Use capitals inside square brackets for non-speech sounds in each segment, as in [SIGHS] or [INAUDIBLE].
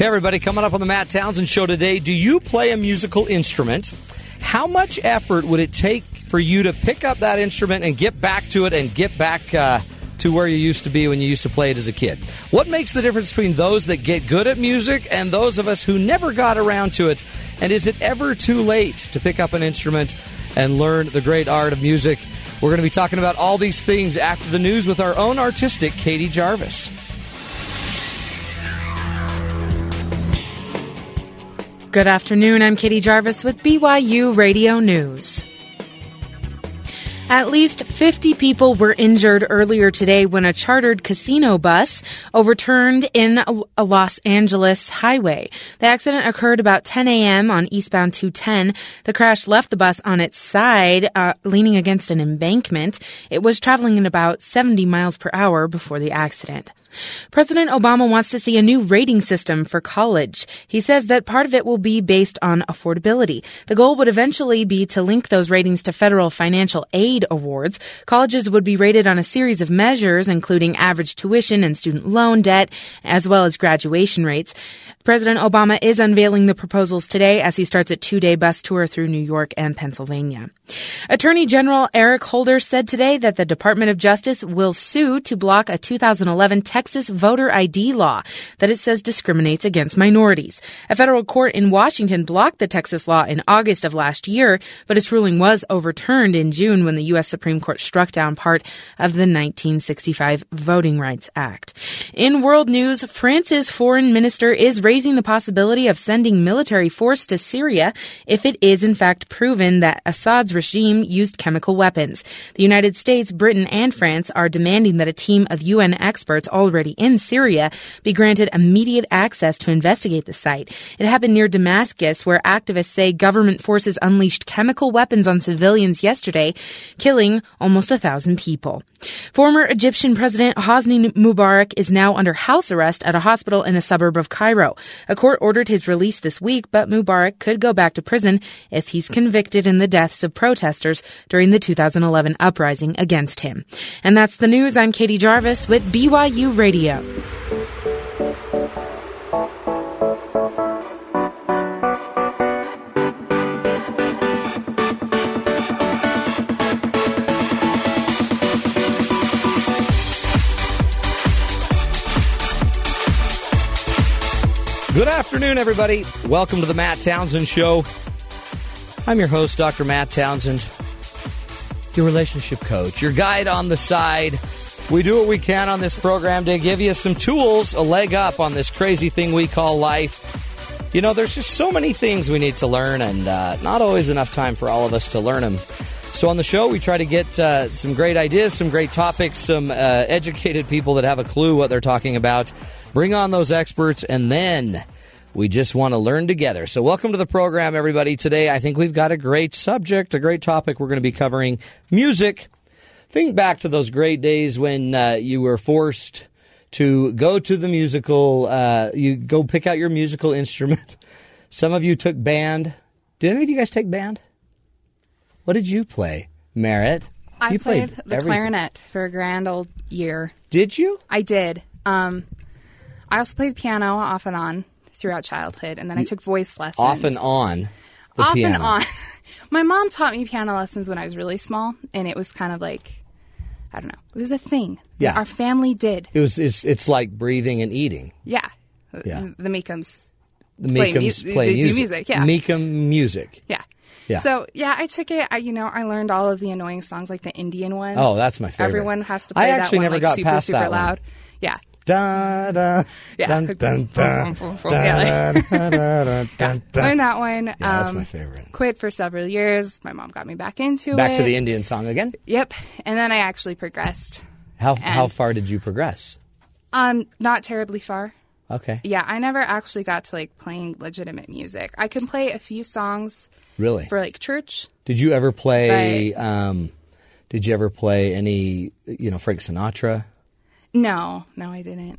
Hey, everybody, coming up on the Matt Townsend Show today. Do you play a musical instrument? How much effort would it take for you to pick up that instrument and get back to it and get back uh, to where you used to be when you used to play it as a kid? What makes the difference between those that get good at music and those of us who never got around to it? And is it ever too late to pick up an instrument and learn the great art of music? We're going to be talking about all these things after the news with our own artistic, Katie Jarvis. Good afternoon. I'm Katie Jarvis with BYU Radio News. At least 50 people were injured earlier today when a chartered casino bus overturned in a Los Angeles highway. The accident occurred about 10 a.m. on eastbound 210. The crash left the bus on its side, uh, leaning against an embankment. It was traveling at about 70 miles per hour before the accident. President Obama wants to see a new rating system for college. He says that part of it will be based on affordability. The goal would eventually be to link those ratings to federal financial aid awards. Colleges would be rated on a series of measures, including average tuition and student loan debt, as well as graduation rates. President Obama is unveiling the proposals today as he starts a two-day bus tour through New York and Pennsylvania. Attorney General Eric Holder said today that the Department of Justice will sue to block a 2011 Texas voter ID law that it says discriminates against minorities. A federal court in Washington blocked the Texas law in August of last year, but its ruling was overturned in June when the U.S. Supreme Court struck down part of the 1965 Voting Rights Act. In world news, France's foreign minister is raising the possibility of sending military force to Syria if it is in fact proven that Assad's regime used chemical weapons. The United States, Britain, and France are demanding that a team of UN experts already in Syria be granted immediate access to investigate the site. It happened near Damascus, where activists say government forces unleashed chemical weapons on civilians yesterday, killing almost a thousand people. Former Egyptian President Hosni Mubarak is now under house arrest at a hospital in a suburb of Cairo. A court ordered his release this week, but Mubarak could go back to prison if he's convicted in the deaths of protesters during the 2011 uprising against him. And that's the news. I'm Katie Jarvis with BYU Radio. Good afternoon, everybody. Welcome to the Matt Townsend Show. I'm your host, Dr. Matt Townsend, your relationship coach, your guide on the side. We do what we can on this program to give you some tools, a leg up on this crazy thing we call life. You know, there's just so many things we need to learn, and uh, not always enough time for all of us to learn them. So, on the show, we try to get uh, some great ideas, some great topics, some uh, educated people that have a clue what they're talking about. Bring on those experts, and then we just want to learn together. So, welcome to the program, everybody. Today, I think we've got a great subject, a great topic. We're going to be covering music. Think back to those great days when uh, you were forced to go to the musical, uh, you go pick out your musical [LAUGHS] instrument. Some of you took band. Did any of you guys take band? What did you play, Merritt? I you played, the everything. clarinet for a grand old year. Did you? I did. Um, I also played piano off and on throughout childhood, and then I took voice lessons. Off and on. Off piano. and on. [LAUGHS] My mom taught me piano lessons when I was really small, and it was kind of like, I don't know, it was a thing. Yeah. Our family did. It was. It's, it's like breathing and eating. Yeah. Yeah. The Meekums. The Play Meekums mu- play they do music. music, yeah. Meekum music. Yeah. Yeah. So yeah, I took it. I, you know, I learned all of the annoying songs, like the Indian one. Oh, that's my favorite. Everyone has to I play actually that one, never like got super, past super that one. loud. Yeah. Da, [LAUGHS] da, Yeah. dun, dun, dun. Learned that one. Yeah, that's um, my favorite. Quit for several years. My mom got me back into Back it. Back to the Indian song again. Yep. And then I actually progressed. How how far did you progress? Um, not terribly far. Okay, Yeah, I never actually got to like playing legitimate music. I can play a few songs really. for like church. Did you ever play? Um, did you ever play any? You know, Frank Sinatra. No, no, I didn't.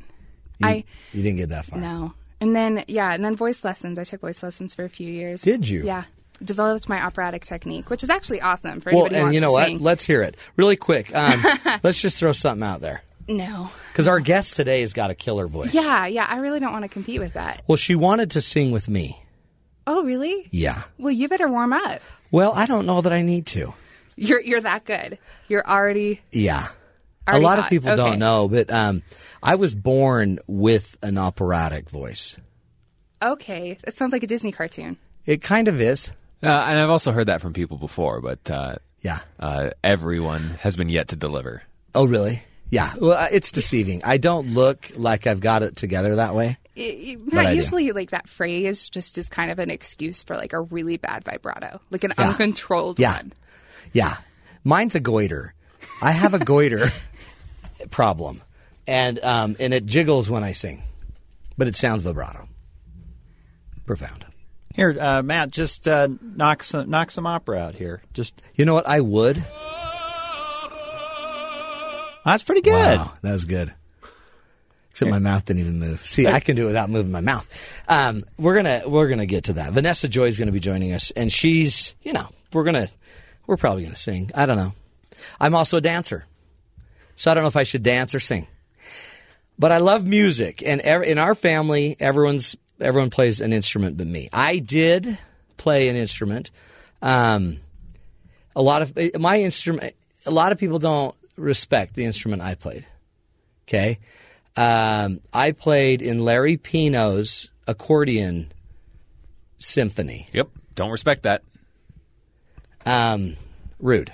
You, I you didn't get that far. no. And then yeah, and then voice lessons. I took voice lessons for a few years. Did you? Yeah. Developed my operatic technique, which is actually awesome for Well, anybody and you know what? sing. Let's hear it really quick. Um, [LAUGHS] let's just throw something out there. No. Because our guest today has got a killer voice. Yeah, yeah. I really don't want to compete with that. Well, she wanted to sing with me. Oh, really? Yeah. Well, you better warm up. Well, I don't know that I need to. You're you're that good. You're already Yeah. Already a lot of people Okay. don't know, but um, I was born with an operatic voice. okay. It sounds like a Disney cartoon. It kind of is. Uh, and I've also heard that from people before, but uh, Yeah. uh, everyone has been yet to deliver. Oh, really? Yeah. Well, uh, it's deceiving. I don't look like I've got it together that way. It, it- I Matt, do. usually like that phrase just is kind of an excuse for like a really bad vibrato, like an Yeah. uncontrolled Yeah. one. Yeah. Mine's a goiter. I have a goiter [LAUGHS] problem, and um, and it jiggles when I sing, but it sounds vibrato. Profound. Here, uh, Matt, just uh, knock some knock some opera out here. Just You know what? I would. that's pretty good. Wow, that was good. Except my mouth didn't even move. See, I can do it without moving my mouth. Um, we're gonna we're gonna get to that. Vanessa Joy is gonna be joining us, and she's you know we're gonna we're probably gonna sing. I don't know. I'm also a dancer, so I don't know if I should dance or sing. But I love music, and ev- in our family, everyone's everyone plays an instrument but me. I did play an instrument. Um, a lot of my instrument. A lot of people don't respect the instrument I played. Okay, um, I played in Larry Pino's accordion symphony. Yep. Don't respect that. Um, rude.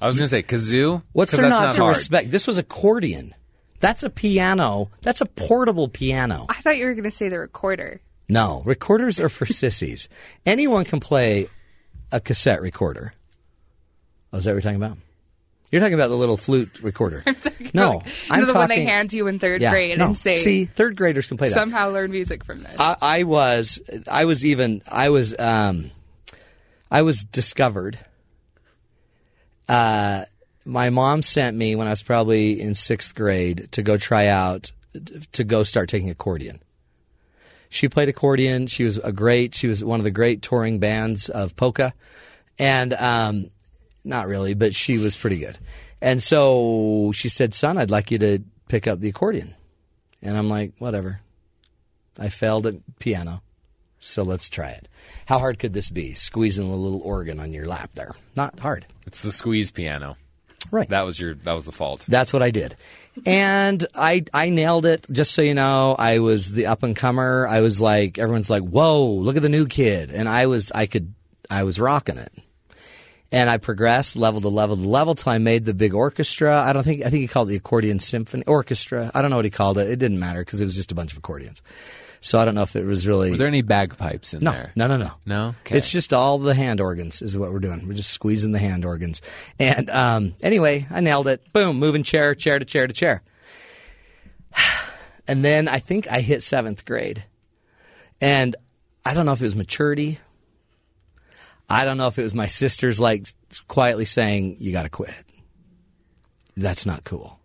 I was going to say kazoo. What's there that's not, to hard. respect? This was accordion. That's a piano. That's a portable piano. I thought you were going to say the recorder. No, recorders are for sissies. Anyone can play a cassette recorder. Oh, is that what you're talking about? You're talking about the little flute recorder. [LAUGHS] no, Like, I'm know the one they hand you in third Yeah, grade no. and say see, third graders can play that. somehow learn music from this. I, I was, I was even, I was, um, I was discovered. Uh, my mom sent me when I was probably in sixth grade to go try out, to go start taking accordion. She played accordion. She was a great. She was one of the great touring bands of polka, and um, not really, but she was pretty good. And so she said, "Son, I'd like you to pick up the accordion." And I'm like, "Whatever." I failed at piano, so let's try it. How hard could this be? Squeezing the little organ on your lap there. Not hard. It's the squeeze piano. Right. That was your. That was the fault. That's what I did. And I I nailed it. Just so you know, I was the up and comer. I was like everyone's like, "Whoa, look at the new kid." And I was I could I was rocking it. And I progressed level to level to level till I made the big orchestra. I don't think I think he called it the accordion symphony orchestra. I don't know what he called it. It didn't matter because it was just a bunch of accordions. So I don't know if it was really Were there any bagpipes in no, there? no, no, no. No? Okay. It's just all the hand organs is what we're doing. We're just squeezing the hand organs. And um, anyway, I nailed it. Boom, moving chair, chair to chair to chair. [SIGHS] And then I think I hit seventh grade. And I don't know if it was maturity. I don't know if it was my sisters like quietly saying, you got to quit. That's not cool.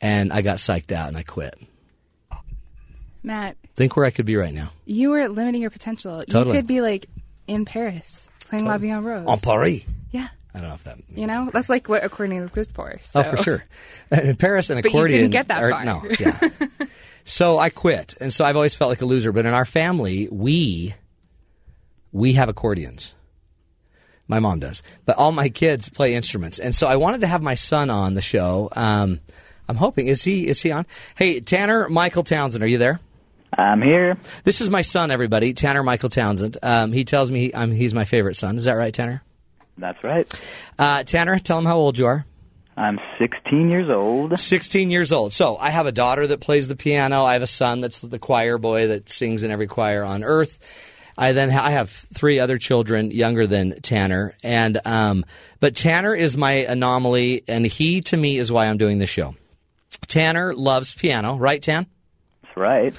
And I got psyched out and I quit. Matt, Think where I could be right now. you were limiting your potential. Totally. You could be like in Paris playing La Vie en Rose. En Paris. yeah. I don't know if that You know, that's like what accordion is good for. Oh, for sure. [LAUGHS] In Paris, an But you accordion. didn't get that or- far. No, yeah. [LAUGHS] so I quit, and so I've always felt like a loser. But in our family, we we have accordions. My mom does, but all my kids play instruments, and so I wanted to have my son on the show. Um, I'm hoping is he is he on? Hey, Tanner Michael Townsend, are you there? I'm here. This is my son, everybody. Tanner Michael Townsend. Um, he tells me he, um, he's my favorite son. Is that right, Tanner? That's right. Uh, Tanner, tell him how old you are. I'm 16 years old. 16 years old. So I have a daughter that plays the piano. I have a son that's the choir boy that sings in every choir on earth. I then ha- I have three other children younger than Tanner, and um, but Tanner is my anomaly, and he to me is why I'm doing this show. Tanner loves piano, right, Tan? That's right.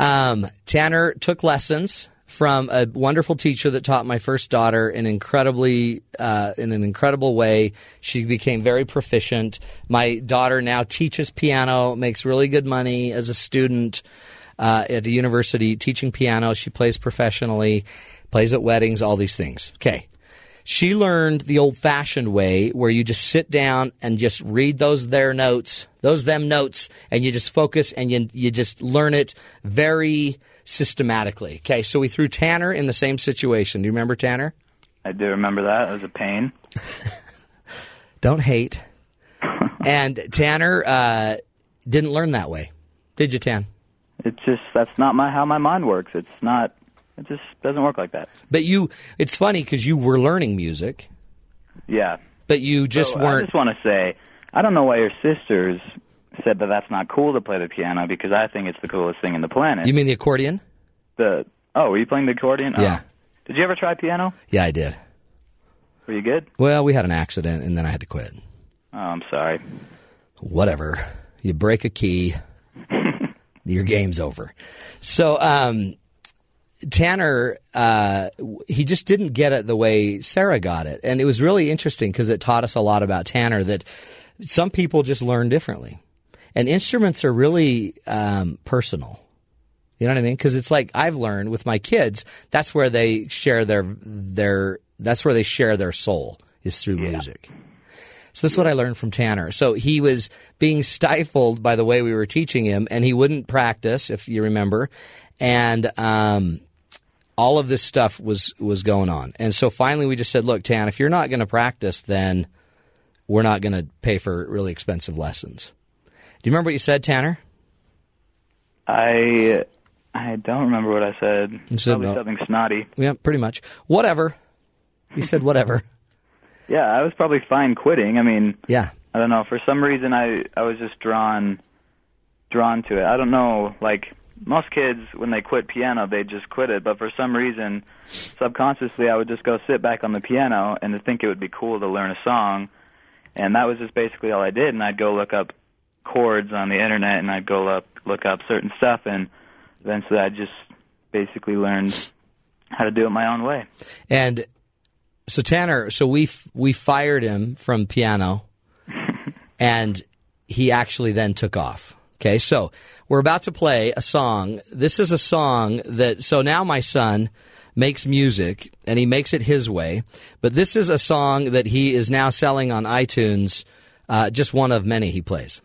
Um, Tanner took lessons from a wonderful teacher that taught my first daughter in incredibly uh, in an incredible way. She became very proficient. My daughter now teaches piano, makes really good money as a student uh, at a university teaching piano. She plays professionally, plays at weddings, all these things. Okay. She learned the old fashioned way where you just sit down and just read those their notes, those them notes, and you just focus and you, you just learn it very systematically. Okay, so we threw Tanner in the same situation. Do you remember Tanner? I do remember that. It was a pain. [LAUGHS] Don't hate. [LAUGHS] and Tanner uh, didn't learn that way. Did you, Tan? It's just that's not my how my mind works. It's not. It just doesn't work like that. But you, it's funny because you were learning music, Yeah. but you just So weren't. I just want to say, I don't know why your sisters said that that's not cool to play the piano because I think it's the coolest thing in the planet. you mean the accordion? the oh, were you playing the accordion? Oh. Yeah. Did you ever try piano? Yeah, I did. Were you good? Well, we had an accident and then I had to quit. Oh, I'm sorry. Whatever. You break a key, [LAUGHS] your game's over. So, um, Tanner, uh, he just didn't get it the way Sarah got it. And it was really interesting because it taught us a lot about Tanner that some people just learn differently. And instruments are really um, personal. You know what I mean? Because it's like I've learned with my kids, that's where they share their their that's where they share their soul is through music. So this is what I learned from Tanner. So he was being stifled by the way we were teaching him, and he wouldn't practice, if you remember, and um, all of this stuff was was going on. And so finally, we just said, "Look, Tan, if you're not going to practice, then we're not going to pay for really expensive lessons." Do you remember what you said, Tanner? I I don't remember what I said. You said Probably no. something snotty. Yeah, pretty much. Whatever. You said whatever. [LAUGHS] Yeah, I was probably fine quitting. I mean, yeah. I don't know. For some reason, I I was just drawn drawn to it. I don't know. Like most kids, when they quit piano, they just quit it. But for some reason, subconsciously, I would just go sit back on the piano and to think it would be cool to learn a song, and that was just basically all I did. And I'd go look up chords on the internet, and I'd go up look up certain stuff, and eventually, I just basically learned how to do it my own way. And so Tanner, so we f- we fired him from piano, [LAUGHS] and he actually then took off. Okay, so we're about to play a song. This is a song that so now my son makes music and he makes it his way, but this is a song that he is now selling on iTunes. Uh, just one of many he plays.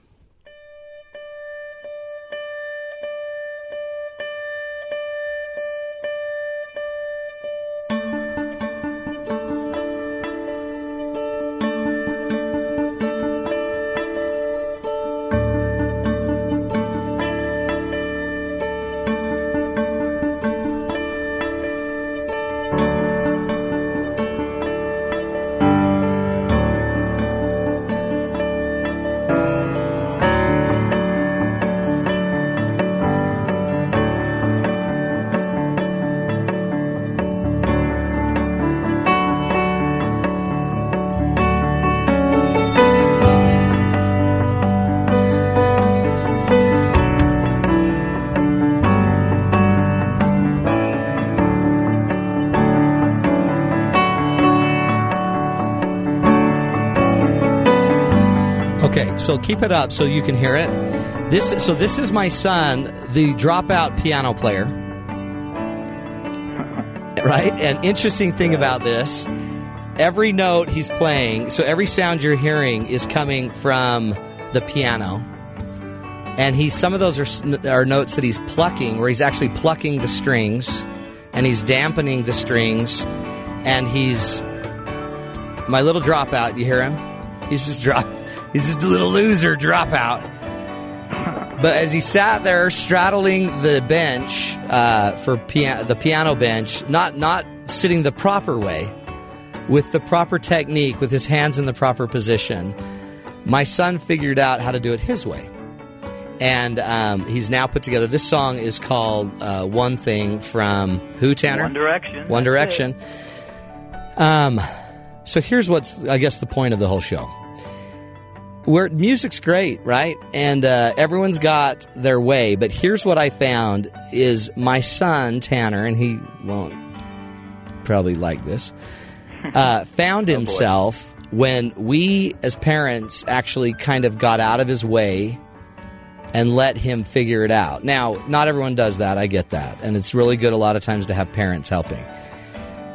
So keep it up so you can hear it. This so this is my son, the dropout piano player. [LAUGHS] Right? And interesting thing about this, every note he's playing, so every sound you're hearing is coming from the piano. And he some of those are are notes that he's plucking where he's actually plucking the strings and he's dampening the strings and he's my little dropout, you hear him? He's just dropped. He's just a little loser dropout. But as he sat there straddling the bench uh, for pia- the piano bench, not not sitting the proper way, with the proper technique, with his hands in the proper position, my son figured out how to do it his way, and um, he's now put together. This song is called uh, "One Thing" from who? Tanner. One Direction. One Direction. Um, so here's what's, I guess, the point of the whole show. Where music's great, right? And uh, everyone's got their way. But here's what I found: is my son Tanner, and he won't probably like this. [LAUGHS] Uh, found himself when we, as parents, actually kind of got out of his way and let him figure it out. Now, not everyone does that. I get that, and it's really good a lot of times to have parents helping.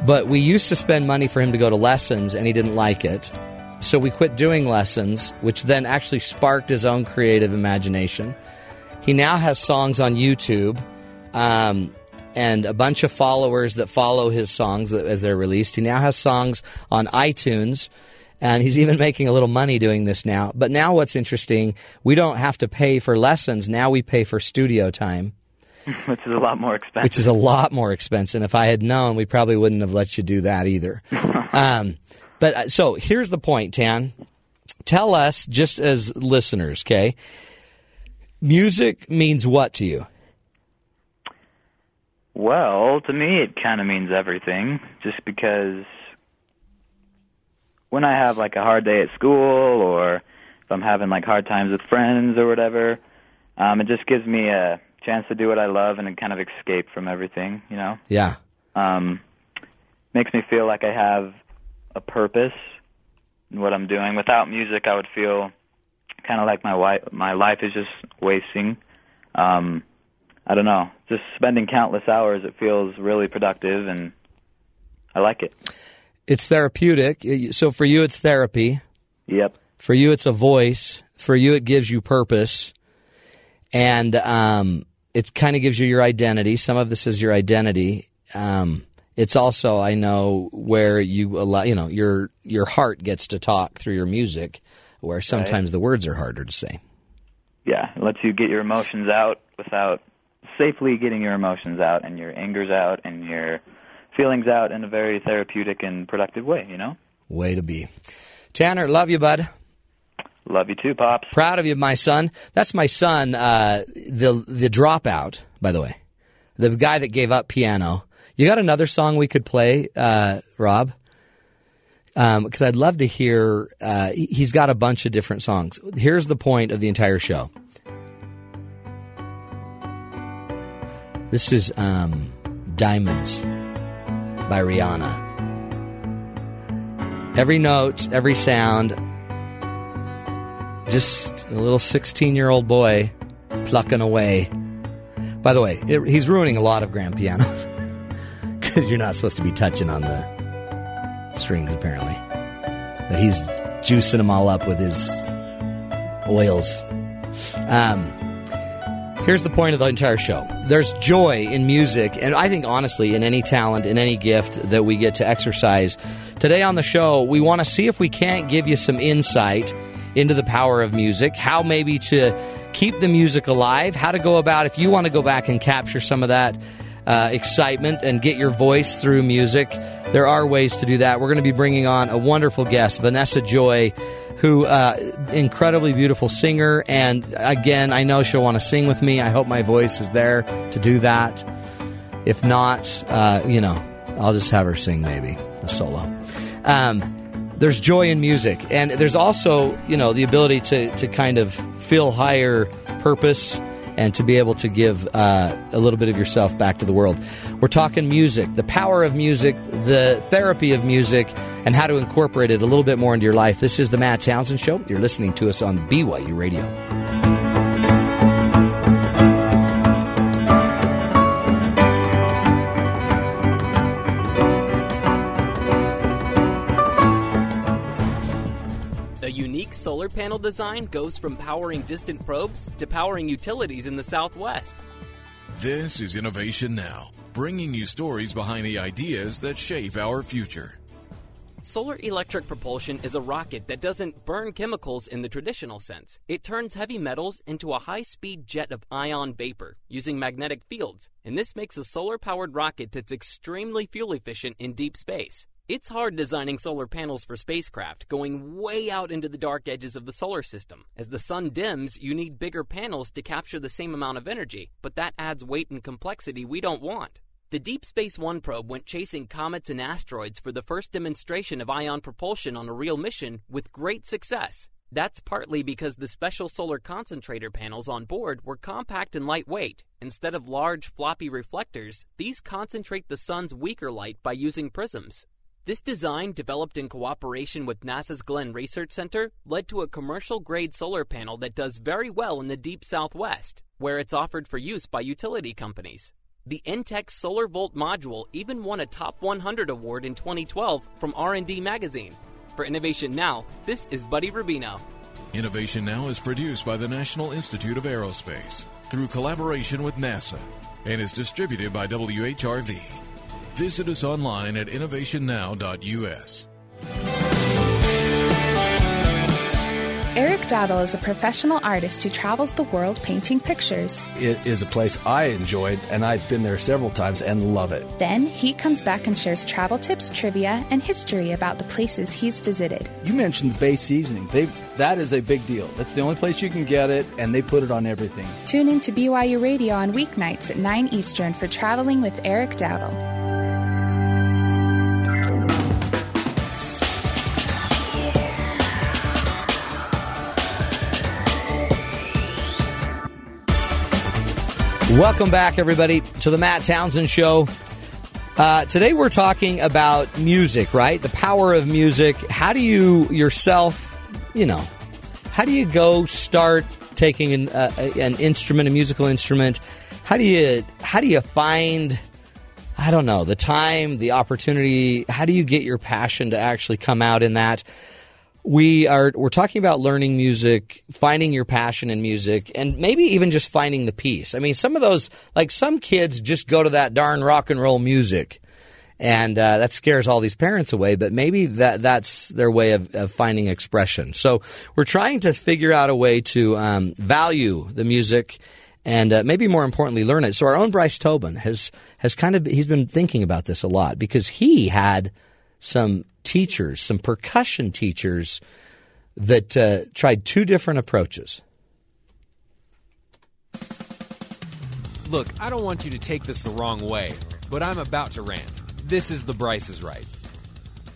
But we used to spend money for him to go to lessons, and he didn't like it. So we quit doing lessons, which then actually sparked his own creative imagination. He now has songs on YouTube um, and a bunch of followers that follow his songs as they're released. He now has songs on iTunes, and he's even making a little money doing this now. But now, what's interesting, we don't have to pay for lessons. Now we pay for studio time [LAUGHS] which is a lot more expensive. which is a lot more expensive. And if I had known, we probably wouldn't have let you do that either. [LAUGHS] um, but uh, so here's the point, Tan. Tell us, just as listeners, okay? Music means what to you? Well, to me, it kind of means everything. Just because when I have like a hard day at school, or if I'm having like hard times with friends or whatever, um, it just gives me a chance to do what I love and kind of escape from everything. You know, Yeah. um, makes me feel like I have a purpose in what I'm doing. Without music, I would feel kind of like my wi- my life is just wasting. Um, I don't know, just spending countless hours. It feels really productive, and I like it. It's therapeutic. So for you, it's therapy. Yep. For you, it's a voice. For you, it gives you purpose. And um, it kind of gives you your identity. Some of this is your identity. Um, it's also, I know, where you allow, you know, your your heart gets to talk through your music, where sometimes the words are harder to say. Yeah, it lets you get your emotions out without safely getting your emotions out and your angers out and your feelings out in a very therapeutic and productive way. You know. Way to be, Tanner. Love you, bud. Love you too, pops. Proud of you, my son. That's my son, uh, the the dropout. By the way, the guy that gave up piano. You got another song we could play, uh, Rob? Because I'd love to hear. Uh, he- he's got a bunch of different songs. Here's the point of the entire show. This is um, "Diamonds" by Rihanna. Every note, every sound, just a little 16 year old boy plucking away. By the way, it, he's ruining a lot of grand pianos [LAUGHS] because you're not supposed to be touching on the strings, apparently. But he's juicing them all up with his oils. Um, here's the point of the entire show there's joy in music, and I think, honestly, in any talent, in any gift that we get to exercise. Today on the show, we want to see if we can't give you some insight into the power of music, how maybe to keep the music alive, how to go about if you want to go back and capture some of that uh, excitement and get your voice through music. There are ways to do that. We're going to be bringing on a wonderful guest, Vanessa Joy, who uh, incredibly beautiful singer. And again, I know she'll want to sing with me. I hope my voice is there to do that. If not, uh, you know, I'll just have her sing maybe a solo. Um, there's joy in music, and there's also you know the ability to to kind of feel higher purpose and to be able to give uh, a little bit of yourself back to the world. We're talking music, the power of music, the therapy of music, and how to incorporate it a little bit more into your life. This is the Matt Townsend Show. You're listening to us on BYU Radio. Design goes from powering distant probes to powering utilities in the Southwest. This is Innovation Now, bringing you stories behind the ideas that shape our future. Solar electric propulsion is a rocket that doesn't burn chemicals in the traditional sense. It turns heavy metals into a high speed jet of ion vapor using magnetic fields, and this makes a solar powered rocket that's extremely fuel efficient in deep space. It's hard designing solar panels for spacecraft, going way out into the dark edges of the solar system. As the sun dims, you need bigger panels to capture the same amount of energy, but that adds weight and complexity we don't want. The Deep Space One probe went chasing comets and asteroids for the first demonstration of ion propulsion on a real mission with great success. That's partly because the special solar concentrator panels on board were compact and lightweight. Instead of large, floppy reflectors, these concentrate the sun's weaker light by using prisms. This design, developed in cooperation with NASA's Glenn Research Center, led to a commercial grade solar panel that does very well in the deep southwest, where it's offered for use by utility companies. The Intex Solar Volt module even won a Top 100 award in 2012 from R&D magazine. For Innovation Now, this is Buddy Rubino. Innovation Now is produced by the National Institute of Aerospace through collaboration with NASA and is distributed by WHRV. Visit us online at innovationnow.us. Eric Dowdle is a professional artist who travels the world painting pictures. It is a place I enjoyed, and I've been there several times and love it. Then he comes back and shares travel tips, trivia, and history about the places he's visited. You mentioned the Bay seasoning. They that is a big deal. That's the only place you can get it, and they put it on everything. Tune in to BYU Radio on weeknights at 9 Eastern for Traveling with Eric Dowdle. Welcome back, everybody, to the Matt Townsend Show. Uh, today we're talking about music, right? The power of music. How do you yourself, you know, how do you go start taking an, uh, an instrument, a musical instrument? How do you how do you find I don't know, the time, the opportunity, how do you get your passion to actually come out in that? We are we're talking about learning music, finding your passion in music, and maybe even just finding the peace. I mean, some of those like some kids just go to that darn rock and roll music, and uh, that scares all these parents away. But maybe that that's their way of, of finding expression. So we're trying to figure out a way to um, value the music. And uh, maybe more importantly, learn it. So our own Bryce Tobin has has kind of he's been thinking about this a lot because he had some teachers, some percussion teachers that uh, tried two different approaches. Look, I don't want you to take this the wrong way, but I'm about to rant. This is the Bryce is Right.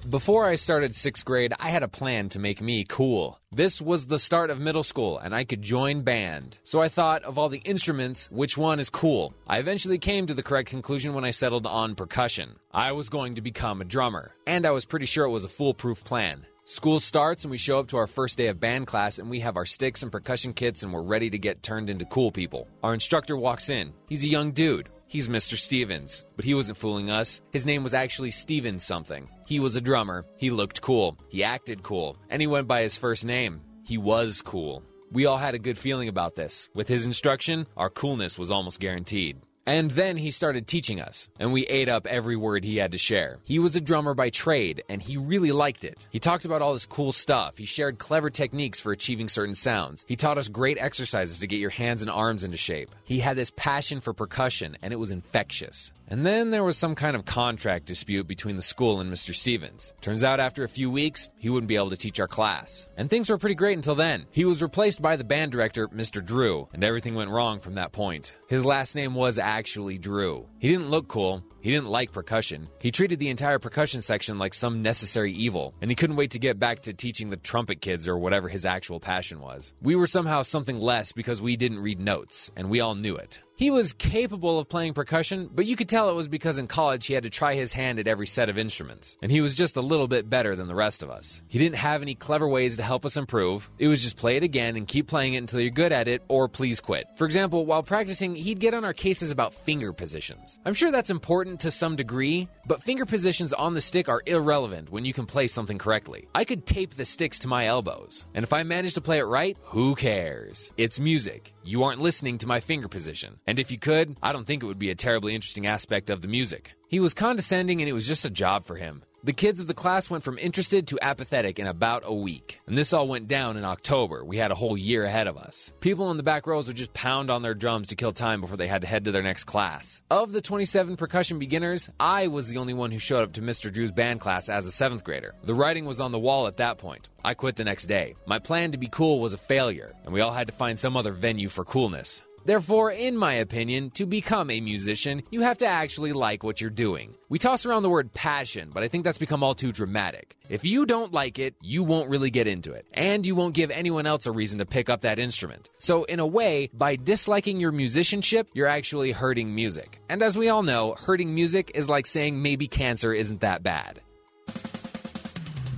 Before I started sixth grade, I had a plan to make me cool. This was the start of middle school, and I could join band. So I thought of all the instruments, which one is cool? I eventually came to the correct conclusion when I settled on percussion. I was going to become a drummer, and I was pretty sure it was a foolproof plan. School starts and we show up to our first day of band class and we have our sticks and percussion kits and we're ready to get turned into cool people. Our instructor walks in. He's a young dude. He's Mr. Stevens. But he wasn't fooling us. His name was actually Steven something. He was a drummer. He looked cool. He acted cool. And he went by his first name. He was cool. We all had a good feeling about this. With his instruction, our coolness was almost guaranteed. And then he started teaching us, and we ate up every word he had to share. He was a drummer by trade, and he really liked it. He talked about all this cool stuff. He shared clever techniques for achieving certain sounds. He taught us great exercises to get your hands and arms into shape. He had this passion for percussion, and it was infectious. And then there was some kind of contract dispute between the school and Mr. Stevens. Turns out after a few weeks, he wouldn't be able to teach our class. And things were pretty great until then. He was replaced by the band director, Mr. Drew, and everything went wrong from that point. His last name was actually Drew. He didn't look cool. He didn't like percussion. He treated the entire percussion section like some necessary evil, and he couldn't wait to get back to teaching the trumpet kids or whatever his actual passion was. We were somehow something less because we didn't read notes, and we all knew it. He was capable of playing percussion, but you could tell it was because in college he had to try his hand at every set of instruments, and he was just a little bit better than the rest of us. He didn't have any clever ways to help us improve. It was just play it again and keep playing it until you're good at it, or please quit. For example, while practicing, he'd get on our cases about finger positions. I'm sure that's important to some degree, but finger positions on the stick are irrelevant when you can play something correctly. I could tape the sticks to my elbows, and if I manage to play it right, who cares? It's music. You aren't listening to my finger position. And if you could, I don't think it would be a terribly interesting aspect of the music. He was condescending and it was just a job for him. The kids of the class went from interested to apathetic in about a week. And this all went down in October. We had a whole year ahead of us. People in the back rows would just pound on their drums to kill time before they had to head to their next class. Of the 27 percussion beginners, I was the only one who showed up to Mr. Drew's band class as a seventh grader. The writing was on the wall at that point. I quit the next day. My plan to be cool was a failure, and we all had to find some other venue for coolness. Therefore, in my opinion, to become a musician, you have to actually like what you're doing. We toss around the word passion, but I think that's become all too dramatic. If you don't like it, you won't really get into it, and you won't give anyone else a reason to pick up that instrument. So, in a way, by disliking your musicianship, you're actually hurting music. And as we all know, hurting music is like saying maybe cancer isn't that bad.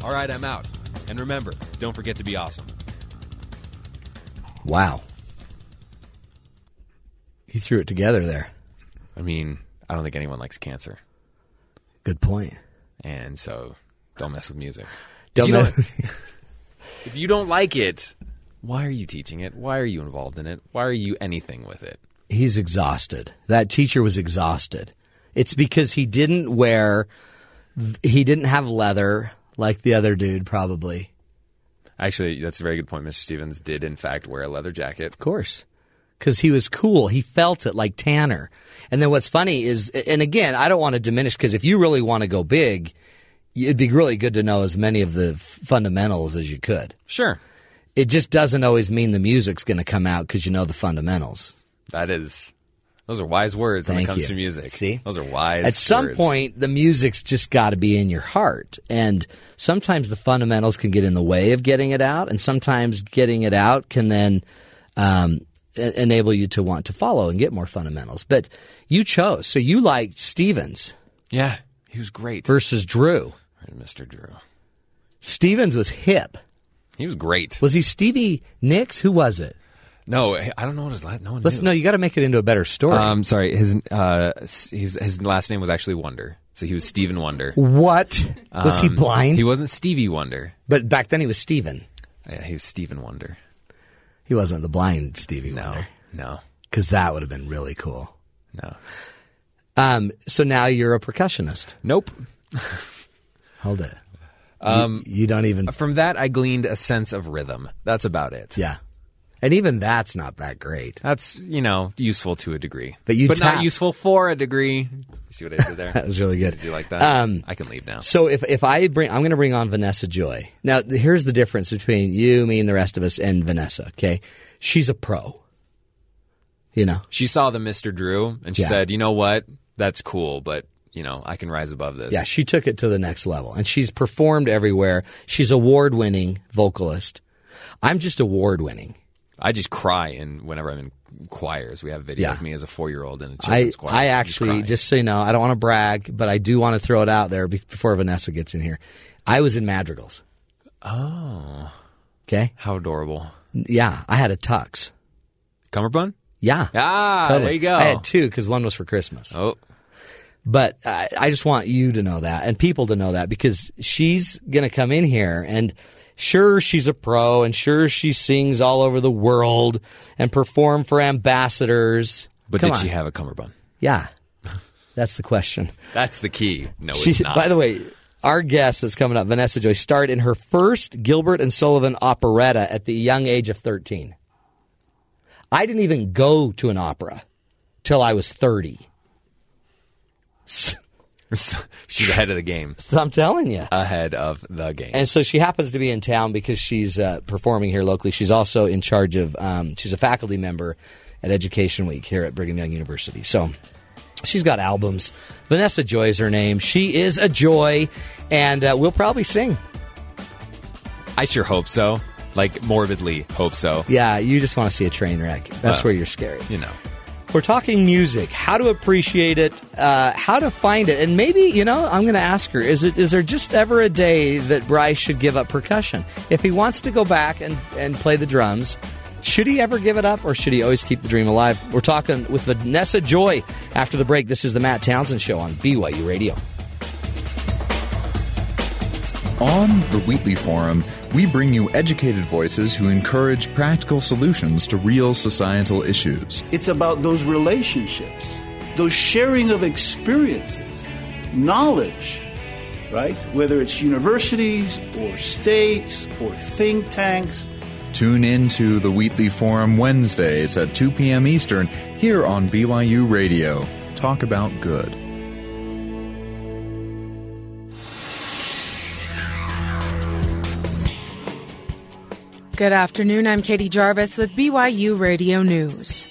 All right, I'm out. And remember, don't forget to be awesome. Wow. He threw it together there. I mean, I don't think anyone likes cancer, Good point. and so don't mess with music. Don't you mess- don't, [LAUGHS] [LAUGHS] if you don't like it, why are you teaching it? Why are you involved in it? Why are you anything with it? He's exhausted. That teacher was exhausted. It's because he didn't wear, he didn't have leather like the other dude, probably. Actually, that's a very good point. Mr. Stevens did, in fact, wear a leather jacket. Of course. Because he was cool. He felt it like Tanner. And then what's funny is, and again, I don't want to diminish because if you really want to go big, it'd be really good to know as many of the fundamentals as you could. Sure. It just doesn't always mean the music's going to come out because you know the fundamentals. That is, those are wise words when it comes you. to music. See? those are wise. At some words. point, the music's just got to be in your heart. And sometimes the fundamentals can get in the way of getting it out, and sometimes getting it out can then um, enable you to want to follow and get more fundamentals. But you chose. So you liked Stevens yeah, he was great. versus Drew. Mr. Drew, Stevens was hip. he was great. Was he Stevie Nicks? Who was it? No, I don't know what his last. No one Let's knew. no. You got to make it into a better story. Um, sorry, his uh, his his last name was actually Wonder, so he was Stephen Wonder. what was he Um, blind? He wasn't Stevie Wonder. but back then he was Steven. Yeah, he was Stephen Wonder. He wasn't the blind Stevie No, Wonder no, because that would have been really cool. no, Um, so now you're a percussionist. nope. [LAUGHS] Hold it. Um, you, you don't even. From that, I gleaned a sense of rhythm. That's about it. Yeah, and even that's not that great. That's you know useful to a degree, But you but tap- not useful for a degree. You see what I did there? [LAUGHS] That was really good. Did you like that? Um, I can leave now. So if if I bring, I'm going to bring on Vanessa Joy. Now th- here's the difference between you, me, and the rest of us, and Vanessa. Okay, she's a pro. You know, She saw the Mr. Drew and she Yeah. said, "You know what? That's cool, but you know I can rise above this." yeah, she took it to the next level, and she's performed everywhere. She's award winning vocalist. I'm just award winning. I just cry and whenever I'm in choirs. We have video Yeah. of me as a four year old in a I, children's choir. I actually, crying. just so you know, I don't want to brag, but I do want to throw it out there before Vanessa gets in here. I was in madrigals. oh, Okay. how adorable! Yeah, I had a tux. Cummerbund? Yeah. Ah, Totally. there you go. I had two because one was for Christmas. Oh, But I, I just want you to know that and people to know that because she's going to come in here and sure she's a pro and sure she sings all over the world and perform for ambassadors. but Come did on. she have a cummerbund? Yeah. That's the question. That's the key. No, She, it's not. by the way, our guest that's coming up, Vanessa Joy, starred in her first Gilbert and Sullivan operetta at the young age of 13. I didn't even go to an opera till I was 30. [LAUGHS] she's ahead of the game. So I'm telling you. Ahead of the game. And so she happens to be in town because she's uh, performing here locally. She's also in charge of, um, she's a faculty member at Education Week here at Brigham Young University. So she's got albums. Vanessa Joy is her name. She is a joy, and uh, we'll probably sing. I sure hope so. Like morbidly hope so. Yeah, you just want to see a train wreck. That's Well, where you're scary. You know. We're talking music, how to appreciate it, uh, how to find it, and maybe you know I'm going to ask her: Is it is there just ever a day that Bryce should give up percussion? If he wants to go back and and play the drums, should he ever give it up, or should he always keep the dream alive? We're talking with Vanessa Joy after the break. This is the Matt Townsend Show on BYU Radio. On the Wheatley Forum, we bring you educated voices who encourage practical solutions to real societal issues. It's about those relationships, those sharing of experiences, knowledge, right? Whether it's universities or states or think tanks. Tune in to the Wheatley Forum Wednesdays at 2 p.m. Eastern here on BYU Radio. Talk about good. Good afternoon. I'm Katie Jarvis with BYU Radio News.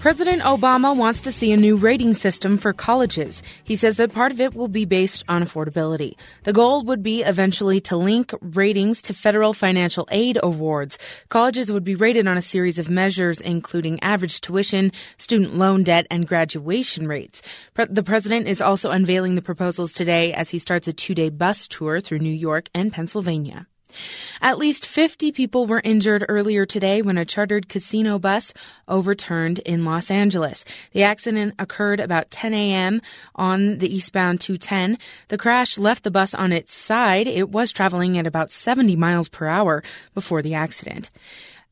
President Obama wants to see a new rating system for colleges. He says that part of it will be based on affordability. The goal would be eventually to link ratings to federal financial aid awards. Colleges would be rated on a series of measures, including average tuition, student loan debt, and graduation rates. Pre- the president is also unveiling the proposals today as he starts a two day bus tour through New York and Pennsylvania. At least 50 people were injured earlier today when a chartered casino bus overturned in Los Angeles. The accident occurred about 10 a.m. on the eastbound 210. The crash left the bus on its side. It was traveling at about 70 miles per hour before the accident.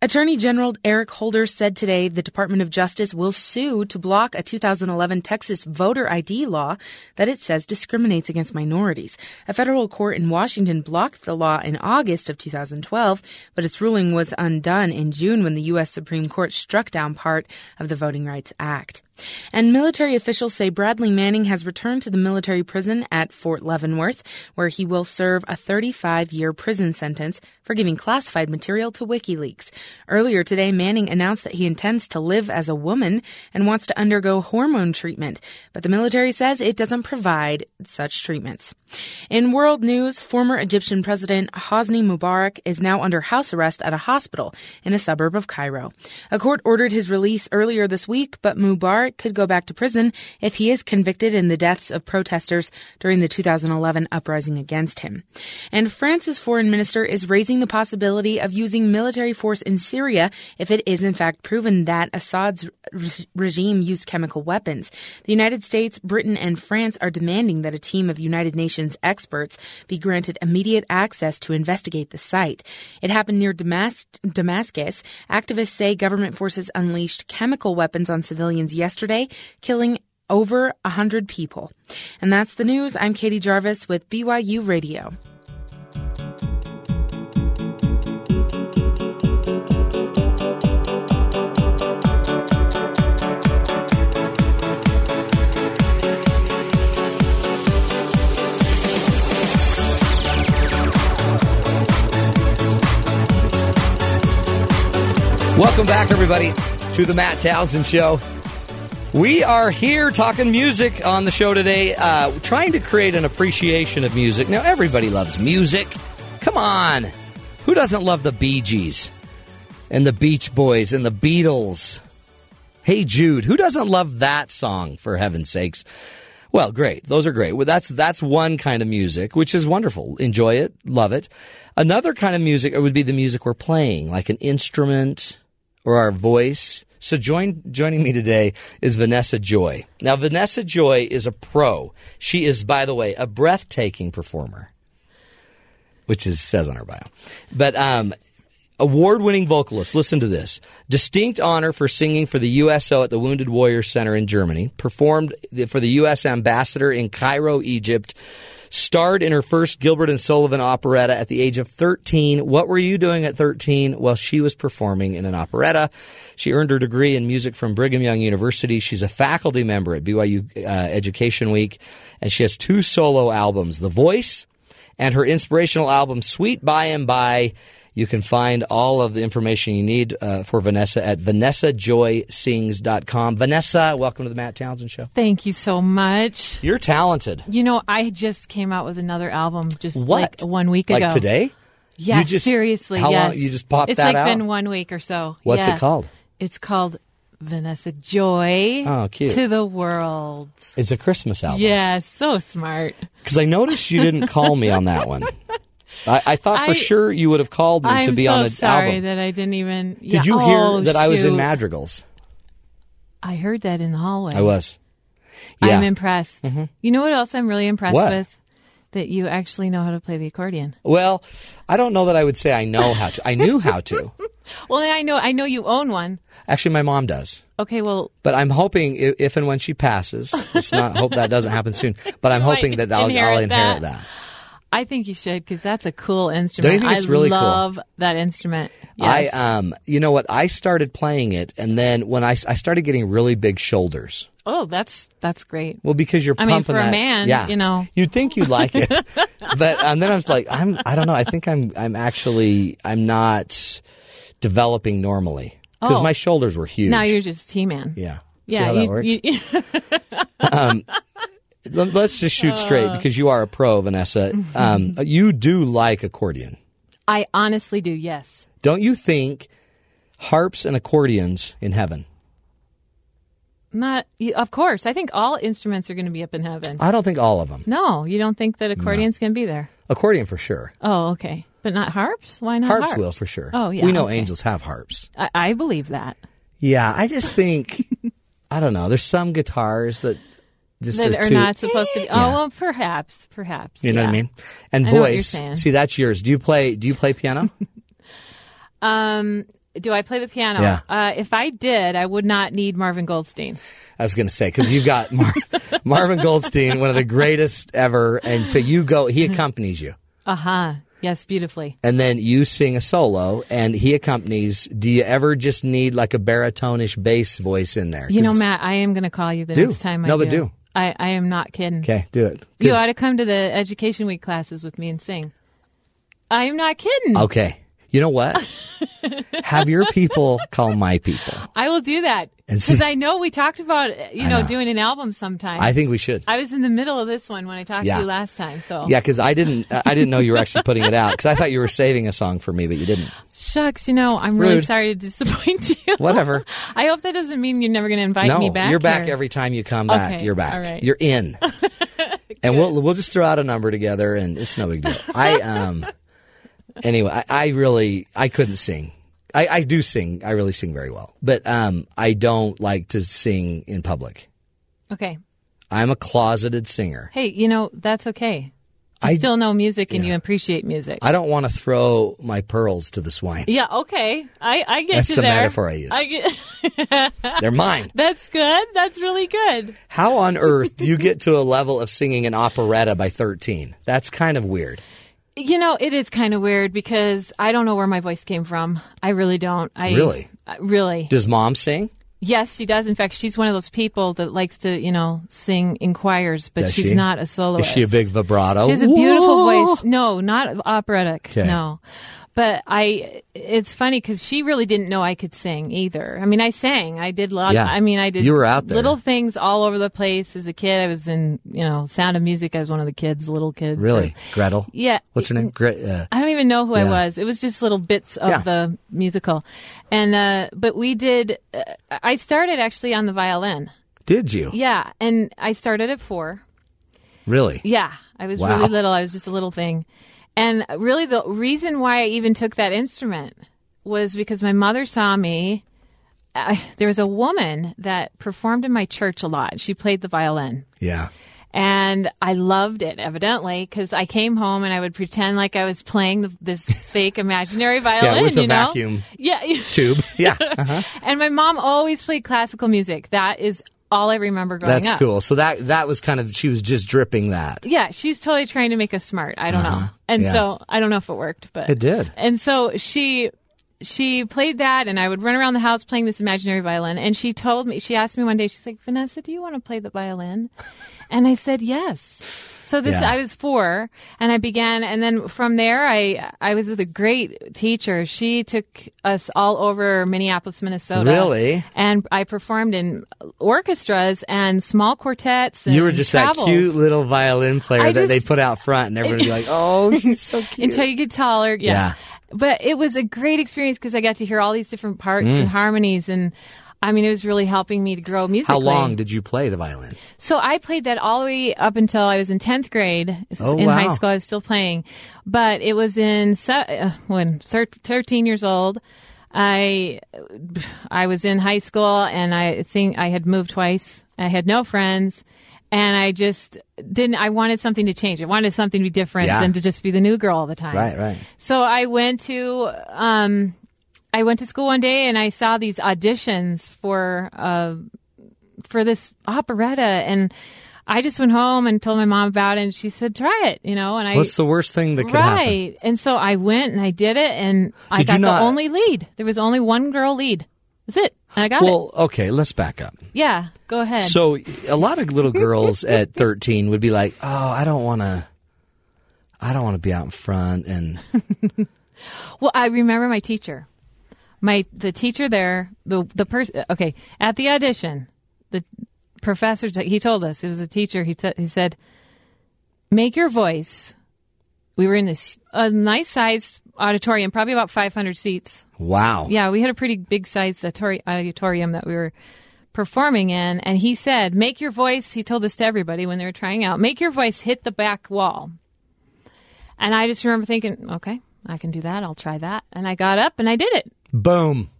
Attorney General Eric Holder said today the Department of Justice will sue to block a 2011 Texas voter ID law that it says discriminates against minorities. A federal court in Washington blocked the law in August of 2012, but its ruling was undone in June when the U.S. Supreme Court struck down part of the Voting Rights Act. And military officials say Bradley Manning has returned to the military prison at Fort Leavenworth, where he will serve a 35 year prison sentence for giving classified material to WikiLeaks. Earlier today, Manning announced that he intends to live as a woman and wants to undergo hormone treatment, but the military says it doesn't provide such treatments. In world news, former Egyptian President Hosni Mubarak is now under house arrest at a hospital in a suburb of Cairo. A court ordered his release earlier this week, but Mubarak could go back to prison if he is convicted in the deaths of protesters during the 2011 uprising against him. And France's foreign minister is raising the possibility of using military force in Syria if it is in fact proven that Assad's re- regime used chemical weapons. The United States, Britain, and France are demanding that a team of United Nations experts be granted immediate access to investigate the site. It happened near Damas- Damascus. Activists say government forces unleashed chemical weapons on civilians yesterday, killing over 100 people. And that's the news. I'm Katie Jarvis with BYU Radio. Welcome back, everybody, to the Matt Townsend Show. We are here talking music on the show today, uh, trying to create an appreciation of music. Now, everybody loves music. Come on. Who doesn't love the Bee Gees and the Beach Boys and the Beatles? Hey Jude, who doesn't love that song, for heaven's sakes? Well, great. Those are great. Well, that's that's one kind of music, which is wonderful. Enjoy it, love it. Another kind of music would be the music we're playing, like an instrument or our voice. So join joining me today is Vanessa Joy. Now Vanessa Joy is a pro. She is, by the way, a breathtaking performer, which is says on her bio. But um, award-winning vocalist. Listen to this: distinct honor for singing for the USO at the Wounded Warriors Center in Germany. Performed for the U.S. ambassador in Cairo, Egypt starred in her first Gilbert and Sullivan operetta at the age of 13. What were you doing at 13? Well, she was performing in an operetta. She earned her degree in music from Brigham Young University. She's a faculty member at BYU uh, Education Week, and she has two solo albums, The Voice and her inspirational album, Sweet By and By. You can find all of the information you need uh, for Vanessa at vanessajoysings.com. Vanessa, welcome to the Matt Townsend Show. Thank you so much. You're talented. You know, I just came out with another album just What? like one week ago. Like today? Just- seriously. how yes. long- you just popped that out? it's that like out? been one week or so. What's it Yeah. called? It's called Vanessa Joy Oh, cute. to the world. It's a Christmas album. Yeah, so smart. [LAUGHS] Because I noticed you didn't call me on that one. [LAUGHS] I, I thought for I- sure you would have called me I'm to be so on an sorry album. that I didn't even. Did yeah. you hear Oh, that I was in madrigals? I heard that in the hallway. I was. Yeah. I'm impressed. Mm-hmm. You know what else I'm really impressed What? with? That you actually know how to play the accordion. Well, I don't know that I would say I know how to. I knew how to. [LAUGHS] Well, I know I know you own one. Actually, my mom does. Okay, well, But I'm hoping if and when she passes, let's not hope that doesn't happen soon. But I'm [LAUGHS] hoping that I'll inherit I'll inherit that. that. I think you should because that's a cool instrument. think it's I really cool? love that instrument. Yes. I um, you know what? I started playing it, and then when I, I started getting really big shoulders. oh, that's that's great. Well, because you're I mean, for a man, yeah. you know. you'd think you'd like it, [LAUGHS] but and then I was like, I'm I don't know. I think I'm I'm actually I'm not developing normally because Oh. my shoulders were huge. Now you're just T man. yeah. See Yeah, that you- works? you- [LAUGHS] um, let's just shoot straight Uh. because you are a pro, Vanessa. Um, you do like accordion, I honestly do. Yes. don't you think? Harps and accordions in heaven. Not. Of course, I think all instruments are going to be up in heaven. I don't think all of them. no, you don't think that accordions can be there? Accordion for sure. Oh, okay. But not harps? Why not harps, harps? will for sure. Oh, yeah. We know okay. angels have harps. I, I believe that. Yeah, I just think [LAUGHS] I don't know. There's some guitars that just that are, too, not supposed to be. Yeah. Oh, well, perhaps, perhaps. You know what I mean? And I know what you're voice. See, that's yours. Do you play? Do you play piano? [LAUGHS] [LAUGHS] Um, do I play the piano? Yeah. Uh, if I did, I would not need Marvin Goldstein. I was going to say because you've got [LAUGHS] Mar- Marvin Goldstein, one of the greatest ever, and so you go. He accompanies you, Uh huh. Yes, beautifully. and then you sing a solo, and he accompanies. Do you ever just need like a baritonish bass voice in there? You know, Matt, I am going to call you the Do. next time I No, do. but do. I, I am not kidding. Okay, do it. You ought to come to the Education Week classes with me and sing. I am not kidding. Okay. You know what? Have your people call my people. I will do that because I know we talked about you know, know. doing an album sometime. I think we should. I was in the middle of this one when I talked Yeah. to you last time. So Yeah, because I didn't. I didn't know you were actually putting it out because I thought you were saving a song for me, but you didn't. shucks, you know, I'm really sorry to disappoint [LAUGHS] you. Whatever. I hope that doesn't mean you're never going to invite no, me back. you're back every time you come back. Okay, You're back. all right. You're in. [LAUGHS] and we'll we'll just throw out a number together, and it's no big deal. I um. Anyway, I, I really I couldn't sing. I, I do sing. I really sing very well, but um, I don't like to sing in public. Okay. I'm a closeted singer. Hey, you know that's okay. You I- still know music and you appreciate music. I don't want to throw my pearls to the swine. yeah. Okay. I I get That's you the there. metaphor I use. I get. [LAUGHS] They're mine. That's good. That's really good. How on earth do you [LAUGHS] get to a level of singing an operetta by 13? That's kind of weird. You know, it is kind of weird because I don't know where my voice came from. I really don't. I Really? uh, really. Does mom sing? Yes, she does. In fact, she's one of those people that likes to, you know, sing in choirs, but Does she's she? not a soloist. Is she a big vibrato? She has a beautiful Whoa! voice. No, not operatic. Okay. No. But I, it's funny because she really didn't know I could sing either. I mean, I sang. I did a lot. Yeah. I mean, I did. You were out there. Little things all over the place as a kid. I was in, you know, Sound of Music. I was one of the kids, little kids. Really? Gretel? Yeah. What's her name? Gre- uh, I don't even know who I was. It was just little bits of Yeah. the musical, and uh, but we did. Uh, I started actually on the violin. did you? Yeah, and I started at four. Really? Yeah, I was Wow. really little. I was just a little thing, and really the reason why I even took that instrument was because my mother saw me. I, there was a woman that performed in my church a lot. She played the violin. Yeah. And I loved it, evidently, because I came home and I would pretend like I was playing the, this fake imaginary violin. Yeah, with the you know? vacuum Yeah. [LAUGHS] tube. Yeah. Uh-huh. and my mom always played classical music. That is all I remember growing That's up. cool. So that that was kind of she was just dripping that. Yeah, she's totally trying to make us smart. I don't know. And Uh-huh. Yeah. so I don't know if it worked, but It did. And so she she played that and I would run around the house playing this imaginary violin and she told me she asked me one day she's like, "Vanessa, do you want to play the violin?" And I said, "Yes." So this Yeah. I was 4 and I began and then from there I I was with a great teacher. She took us all over Minneapolis, Minnesota. Really? And I performed in orchestras and small quartets and You were just travels. that cute little violin player I that they put out front, and everybody would be [LAUGHS] like, "Oh, she's so [LAUGHS] cute." until you get taller. Yeah. Yeah. But it was a great experience because I got to hear all these different parts Mm. and harmonies, and I mean, it was really helping me to grow musically. How long did you play the violin? So I played that all the way up until I was in tenth grade. Oh, in wow. high school, I was still playing, but it was in uh, when thirteen years old. I I was in high school, and I think I had moved twice. I had no friends. And I just didn't. I wanted something to change. I wanted something to be different Yeah. than to just be the new girl all the time. Right, right. So I went to um, I went to school one day and I saw these auditions for uh, for this operetta, and I just went home and told my mom about it, and she said, "Try it," you know. And I What's the worst thing that could happen? right, and so I went and I did it, and I Did got not- the only lead. There was only one girl lead. That's it, and I got it. Well, okay, let's back up. Yeah, go ahead. So a lot of little girls [LAUGHS] at 13 would be like, "Oh, I don't want to I don't want to be out in front and [LAUGHS] Well, I remember my teacher. My the teacher there, the the person. Okay, at the audition, the professor t- he told us it was a teacher. He t- he said, "Make your voice." We were in this a nice sized auditorium, probably about 500 seats. wow. Yeah, we had a pretty big sized auditorium that we were performing in, and he said, "Make your voice." He told this to everybody when they were trying out. Make your voice hit the back wall. And I just remember thinking, okay, I can do that. I'll try that. And I got up and I did it. Boom.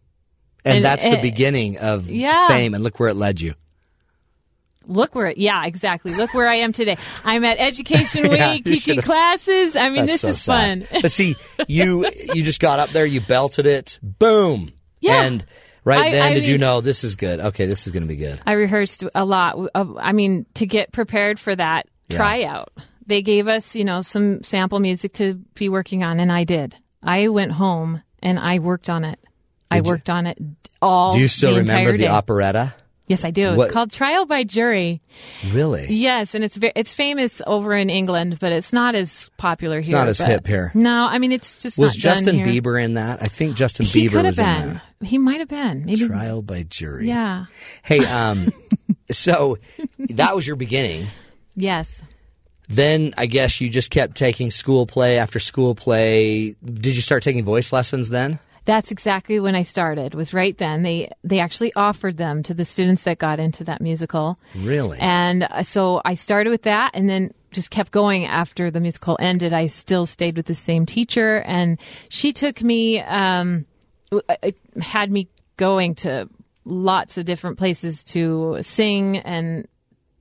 And, And- that's the beginning of Yeah. fame. And look where it led you. Look where, it, yeah, exactly. Look where I am today. I'm at Education [LAUGHS] Week, Yeah, teaching classes. I mean, That's this so is sad. fun. but see, you [LAUGHS] you just got up there, you belted it, boom. Yeah. And right I- then, I did you know this is good? Okay, this is going to be good. I rehearsed a lot. Of, I mean, to get prepared for that Yeah. tryout, they gave us, you know, some sample music to be working on, and I did. I went home and I worked on it. I Did you? worked on it all. Do you still the remember the day. operetta? Yes, I do. What- It's called Trial by Jury. Really? Yes, and it's it's famous over in England, but it's not as popular here. not as hip here. No, I mean it's just Was Justin. Bieber in that? I think Justin He Bieber was in been. that. He might have been. Maybe. Trial by jury. Yeah. Hey, um, [LAUGHS] so that was your beginning. Yes. Then I guess you just kept taking school play after school play. Did you start taking voice lessons then? That's exactly when I started. Was right then. They they actually offered them to the students that got into that musical. Really? And uh, so I started with that and then just kept going after the musical ended. I still stayed with the same teacher and she took me, um, it had me going to lots of different places to sing and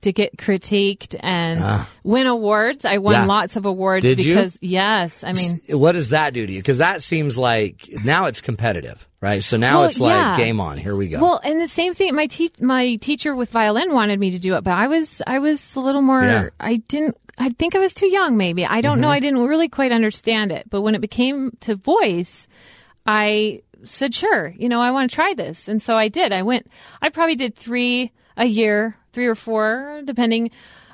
to get critiqued and Ah. win awards. I won Yeah. lots of awards Did you? because, yes, I mean, what does that do to you? Because that seems like now it's competitive, right? So now Well, it's like yeah. game on. Here we go. Well, and the same thing. My te- my teacher with violin wanted me to do it, but I was I was a little more. Yeah. I didn't. I think I was too young. Maybe I don't know. Mhm. I didn't really quite understand it. But when it became to voice, I said, "Sure, you know, I want to try this," and so I did. I went. I probably did three a year, three or four, depending.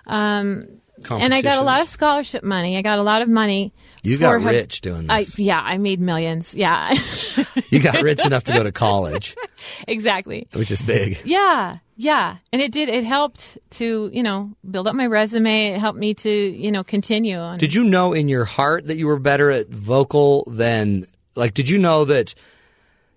Um, and I got a lot of scholarship money. I got a lot of money. You got her- rich doing I, this. yeah, I made millions. Yeah, [LAUGHS] you got rich enough to go to college, [LAUGHS] exactly. which is big. Yeah, yeah, and it did. It helped to you know build up my resume. It helped me to you know continue on. Did you know in your heart that you were better at vocal than like? Did you know that?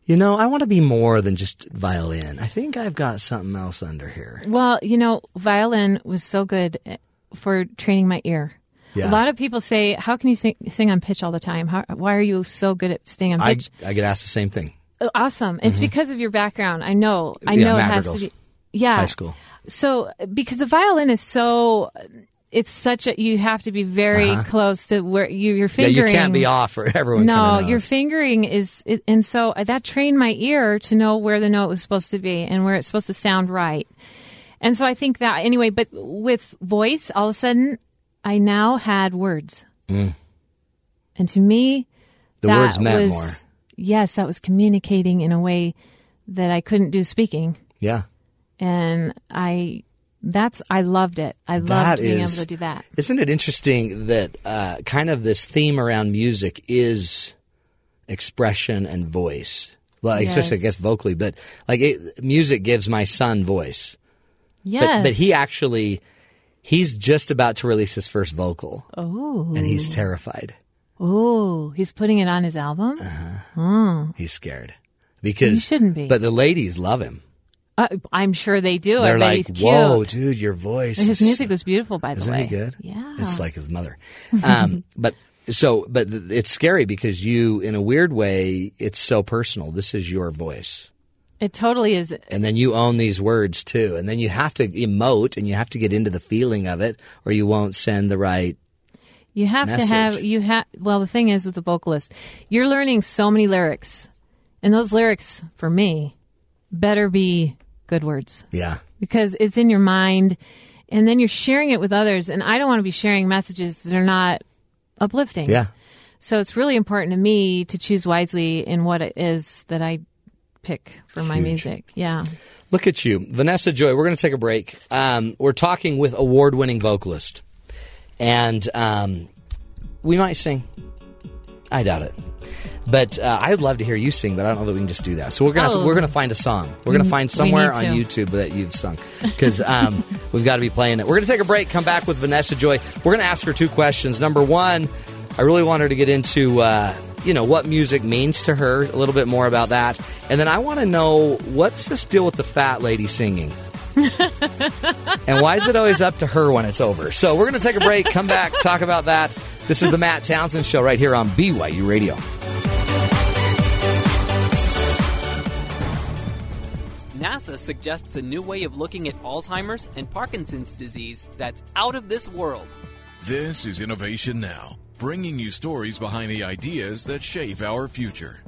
You know, I want to be more than just violin. I think I've got something else under here. Well, you know, violin was so good eh, for training my ear. Yeah. A lot of people say, "How can you sing, sing on pitch all the time? How, why are you so good at staying on pitch?" I get asked the same thing. Uh, Awesome. It's Mhm. because of your background. I know. I Yeah, know it has to be. Yeah. High school. So because the violin is so, it's such a you have to be very Uh-huh. close to where you your Yeah, fingering. you can't be off for [LAUGHS] everyone. no, your fingering is, it, and so that trained my ear to know where the note was supposed to be and where it's supposed to sound right. And so I think that anyway, but with voice, all of a sudden, I now had words, Mm. and to me, The that words meant was- more. Yes, that was communicating in a way that I couldn't do speaking, Yeah. and I. That's I loved it. I loved That being is- able to do that. Isn't it interesting that uh, kind of this theme around music is expression and voice? Well, especially I guess vocally, but like it, music gives my son voice. Yes. But, but he actually, he's just about to release his first vocal, Oh. and he's terrified. Oh, he's putting it on his album. Oh. He's scared because He shouldn't be. But the ladies love him. Uh, I'm sure they do. They're like, he's cute. "Whoa, dude, your voice." His is music was beautiful, by the Isn't way. he good? Yeah. It's like his mother. Um, [LAUGHS] but so, but it's scary because you, in a weird way, it's so personal. This is your voice. It totally is. And then you own these words too. And then you have to emote and you have to get into the feeling of it or you won't send the right. You have Message. to have you have. Well, the thing is with the vocalist, you're learning so many lyrics, and those lyrics for me better be good words Yeah. because it's in your mind, and then you're sharing it with others. And I don't want to be sharing messages that are not uplifting. Yeah. So it's really important to me to choose wisely in what it is that I pick for my music. Yeah. Look at you. Vanessa Joy, we're going to take a break. Um, we're talking with award winning vocalist. And um, we might sing. I doubt it. But uh, I'd love to hear you sing, but I don't know that we can just do that. So we're gonna have to, Oh. we're gonna find a song. We're gonna find somewhere on. YouTube that you've sung because um, [LAUGHS] we've got to be playing it. We're gonna take a break. Come back with Vanessa Joy. We're gonna ask her two questions. Number one, I really want her to get into uh, you know what music means to her, a little bit more about that, and then I want to know what's this deal with the fat lady singing. [LAUGHS] and why is it always up to her when it's over? So we're going to take a break, come back, talk about that. This is the Matt Townsend Show right here on BYU Radio. NASA suggests a new way of looking at Alzheimer's and Parkinson's disease that's out of this world. This is Innovation Now, bringing you stories behind the ideas that shape our future.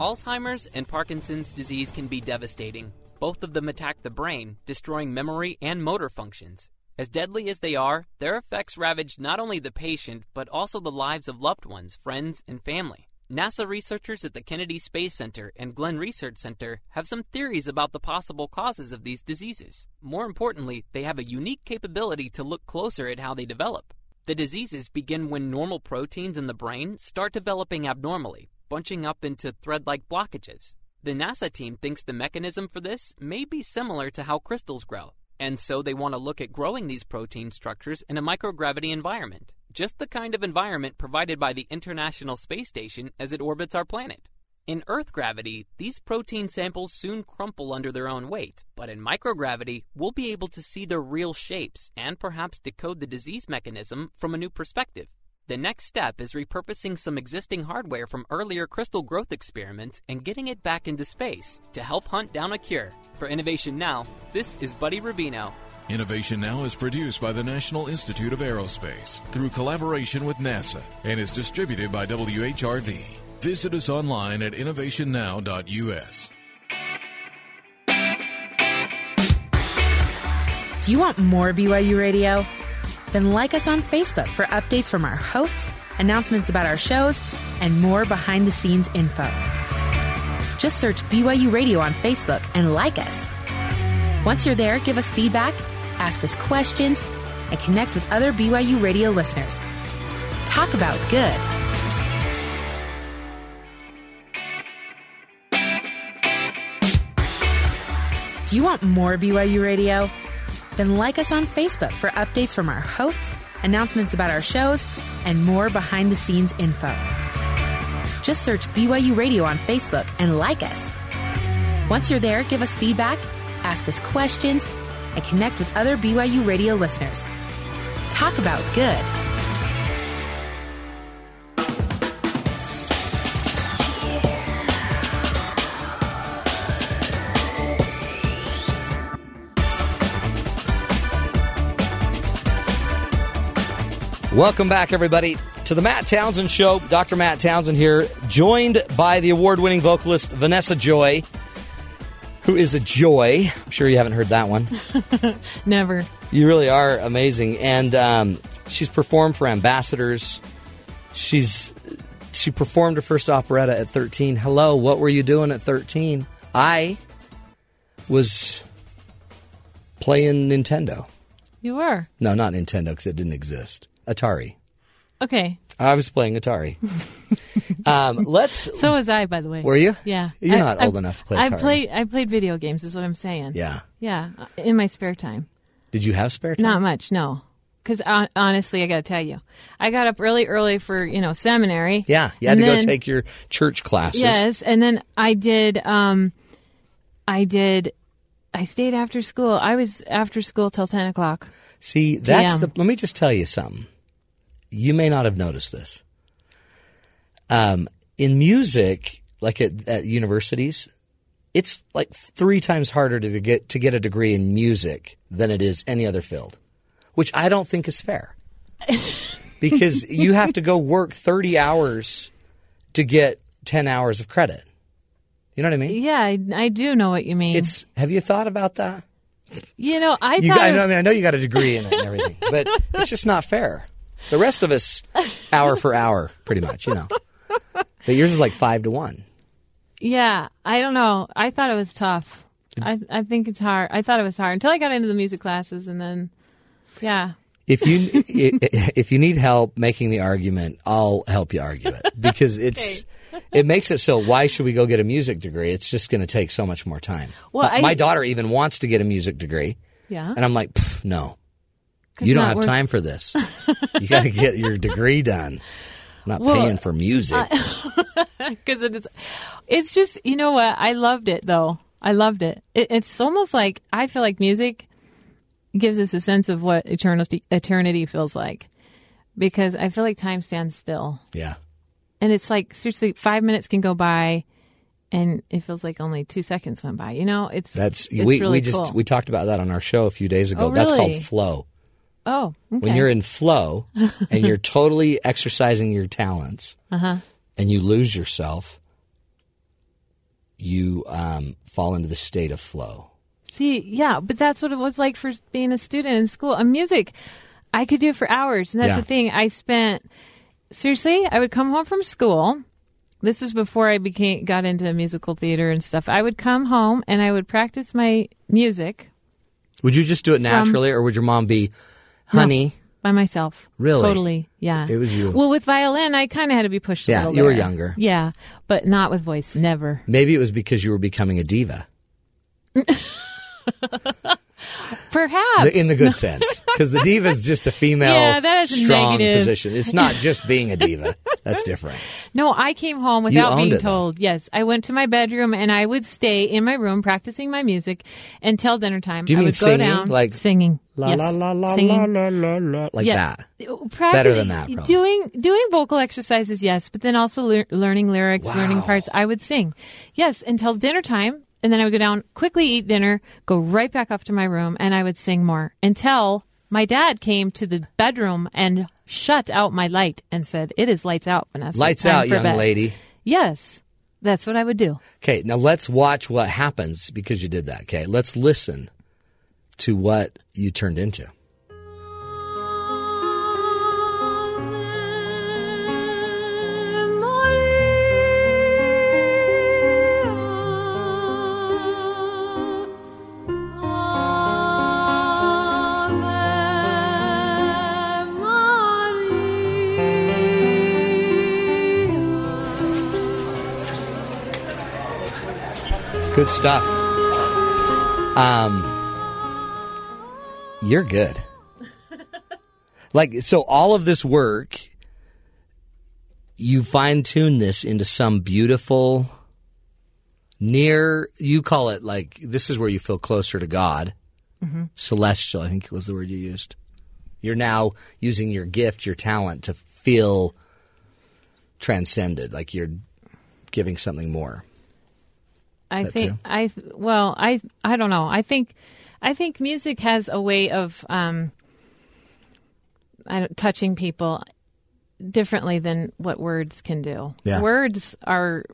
Alzheimer's and Parkinson's disease can be devastating. Both of them attack the brain, destroying memory and motor functions. As deadly as they are, their effects ravage not only the patient, but also the lives of loved ones, friends, and family. NASA researchers at the Kennedy Space Center and Glenn Research Center have some theories about the possible causes of these diseases. More importantly, they have a unique capability to look closer at how they develop. The diseases begin when normal proteins in the brain start developing abnormally, bunching up into thread like blockages. The NASA team thinks the mechanism for this may be similar to how crystals grow, and so they want to look at growing these protein structures in a microgravity environment, just the kind of environment provided by the International Space Station as it orbits our planet. In Earth gravity, these protein samples soon crumple under their own weight, but in microgravity, we'll be able to see their real shapes and perhaps decode the disease mechanism from a new perspective. The next step is repurposing some existing hardware from earlier crystal growth experiments and getting it back into space to help hunt down a cure. For Innovation Now, this is Buddy Rubino. Innovation Now is produced by the National Institute of Aerospace through collaboration with NASA and is distributed by WHRV. Visit us online at innovationnow.us. Do you want more BYU radio? Then like us on Facebook for updates from our hosts, announcements about our shows, and more behind the scenes info. Just search BYU Radio on Facebook and like us. Once you're there, give us feedback, ask us questions, and connect with other BYU Radio listeners. Talk about good. Do you want more BYU Radio? Then like us on Facebook for updates from our hosts, announcements about our shows, and more behind the scenes info. Just search BYU Radio on Facebook and like us. Once you're there, give us feedback, ask us questions, and connect with other BYU Radio listeners. Talk about good. Welcome back, everybody, to the Matt Townsend Show. Dr. Matt Townsend here, joined by the award winning vocalist Vanessa Joy, who is a joy. I'm sure you haven't heard that one. [LAUGHS] Never. You really are amazing. And um, she's performed for ambassadors. She's she performed her first operetta at 13. Hello, what were you doing at 13? I was playing Nintendo. You were. No, not Nintendo because it didn't exist. Atari. Okay. I was playing Atari. [LAUGHS] um, let's. So was I, by the way. Were you? Yeah. You're I- not I- old enough to play I played. I played video games. Is what I'm saying. Yeah. Yeah. uh, In my spare time. Did you have spare time? Not much. No. Because honestly, I got to tell you, I got up really early for you know seminary. Yeah, you had to go take your church classes. Yes, and then I did. Um, I did. I stayed after school. I was after school till ten o'clock. See, that's PM. the. Let me just tell you something. You may not have noticed this. Um, in music, like at, at universities, it's like three times harder to get to get a degree in music than it is any other field, which I don't think is fair. [LAUGHS] because you have to go work thirty hours to get ten hours of credit. You know what I mean? Yeah, I, I do know what you mean. It's. Have you thought about that? you know, I you thought. got, I, know, I mean, I know you got a degree in it and everything, [LAUGHS] but it's just not fair. The rest of us, [LAUGHS] hour for hour, pretty much, you know. But yours is like five to one. Yeah, I don't know. I thought it was tough. I I think it's hard. I thought it was hard until I got into the music classes, and then, yeah. If you if you need help making the argument, I'll help you argue it [LAUGHS] because it's it makes it so. Why should we go get a music degree? It's just going to take so much more time. Well, my, I- my daughter even wants to get a music degree, Yeah. and I'm like, "Pff, no, you don't have worth- time for this. you got to get your [LAUGHS] degree done. I'm not Well, paying for music. because [LAUGHS] it is. It's just you know what I loved it though. I loved it. it. It's almost like I feel like music gives us a sense of what eternity eternity feels like. because I feel like time stands still. Yeah. And it's like seriously, five minutes can go by, and it feels like only two seconds went by. You know, it's That's it's we really we just cool. we talked about that on our show a few days ago. Oh, That's called flow. Oh okay. When you're in flow [LAUGHS] and you're totally exercising your talents uh huh. and you lose yourself, you um, fall into the state of flow. See, yeah, but that's what it was like for being a student in school. And music, I could do it for hours. And that's Yeah. the thing. I spent, seriously, I would come home from school. This is before I became got into musical theater and stuff. I would come home and I would practice my music Would you just do it naturally, or would your mom be, No. honey? by myself. Really? Totally. Yeah. It was you. Well, with violin, I kind of had to be pushed. a Yeah, you were there. younger. Yeah, but not with voice. Never. Maybe it was because you were becoming a diva. [LAUGHS] Perhaps in the good [LAUGHS] sense, because the diva is just a female, Yeah, that is strong negative. position. It's not just being a diva. That's different. No, I came home without being it, though. told. Yes, I went to my bedroom and I would stay in my room practicing my music until dinner time. Do you I mean would singing? go down Like singing, La yes, la la la singing. la la la la, like Yeah. that. Practicing- Better than that, probably. Doing doing vocal exercises, yes, but then also lear- learning lyrics, learning parts. I would sing, yes, until dinner time, and then I would go down, quickly eat dinner, go right back up to my room, and I would sing more until my dad came to the bedroom and shut out my light and said, "It is lights out, Vanessa. Lights out, for young bed." lady. Yes, that's what I would do. Okay, now let's watch what happens because you did that. Okay, let's listen to what you turned into. Good stuff. Um, you're good. [LAUGHS] like so, all of this work, you fine tune this into some beautiful, near. You call it like this is where you feel closer to God, Mhm. celestial. I think was the word you used. You're now using your gift, your talent to feel transcended, like you're giving something more. I think too? I well I I don't know. I think I think music has a way of um I don't, touching people differently than what words can do. Yeah. Words are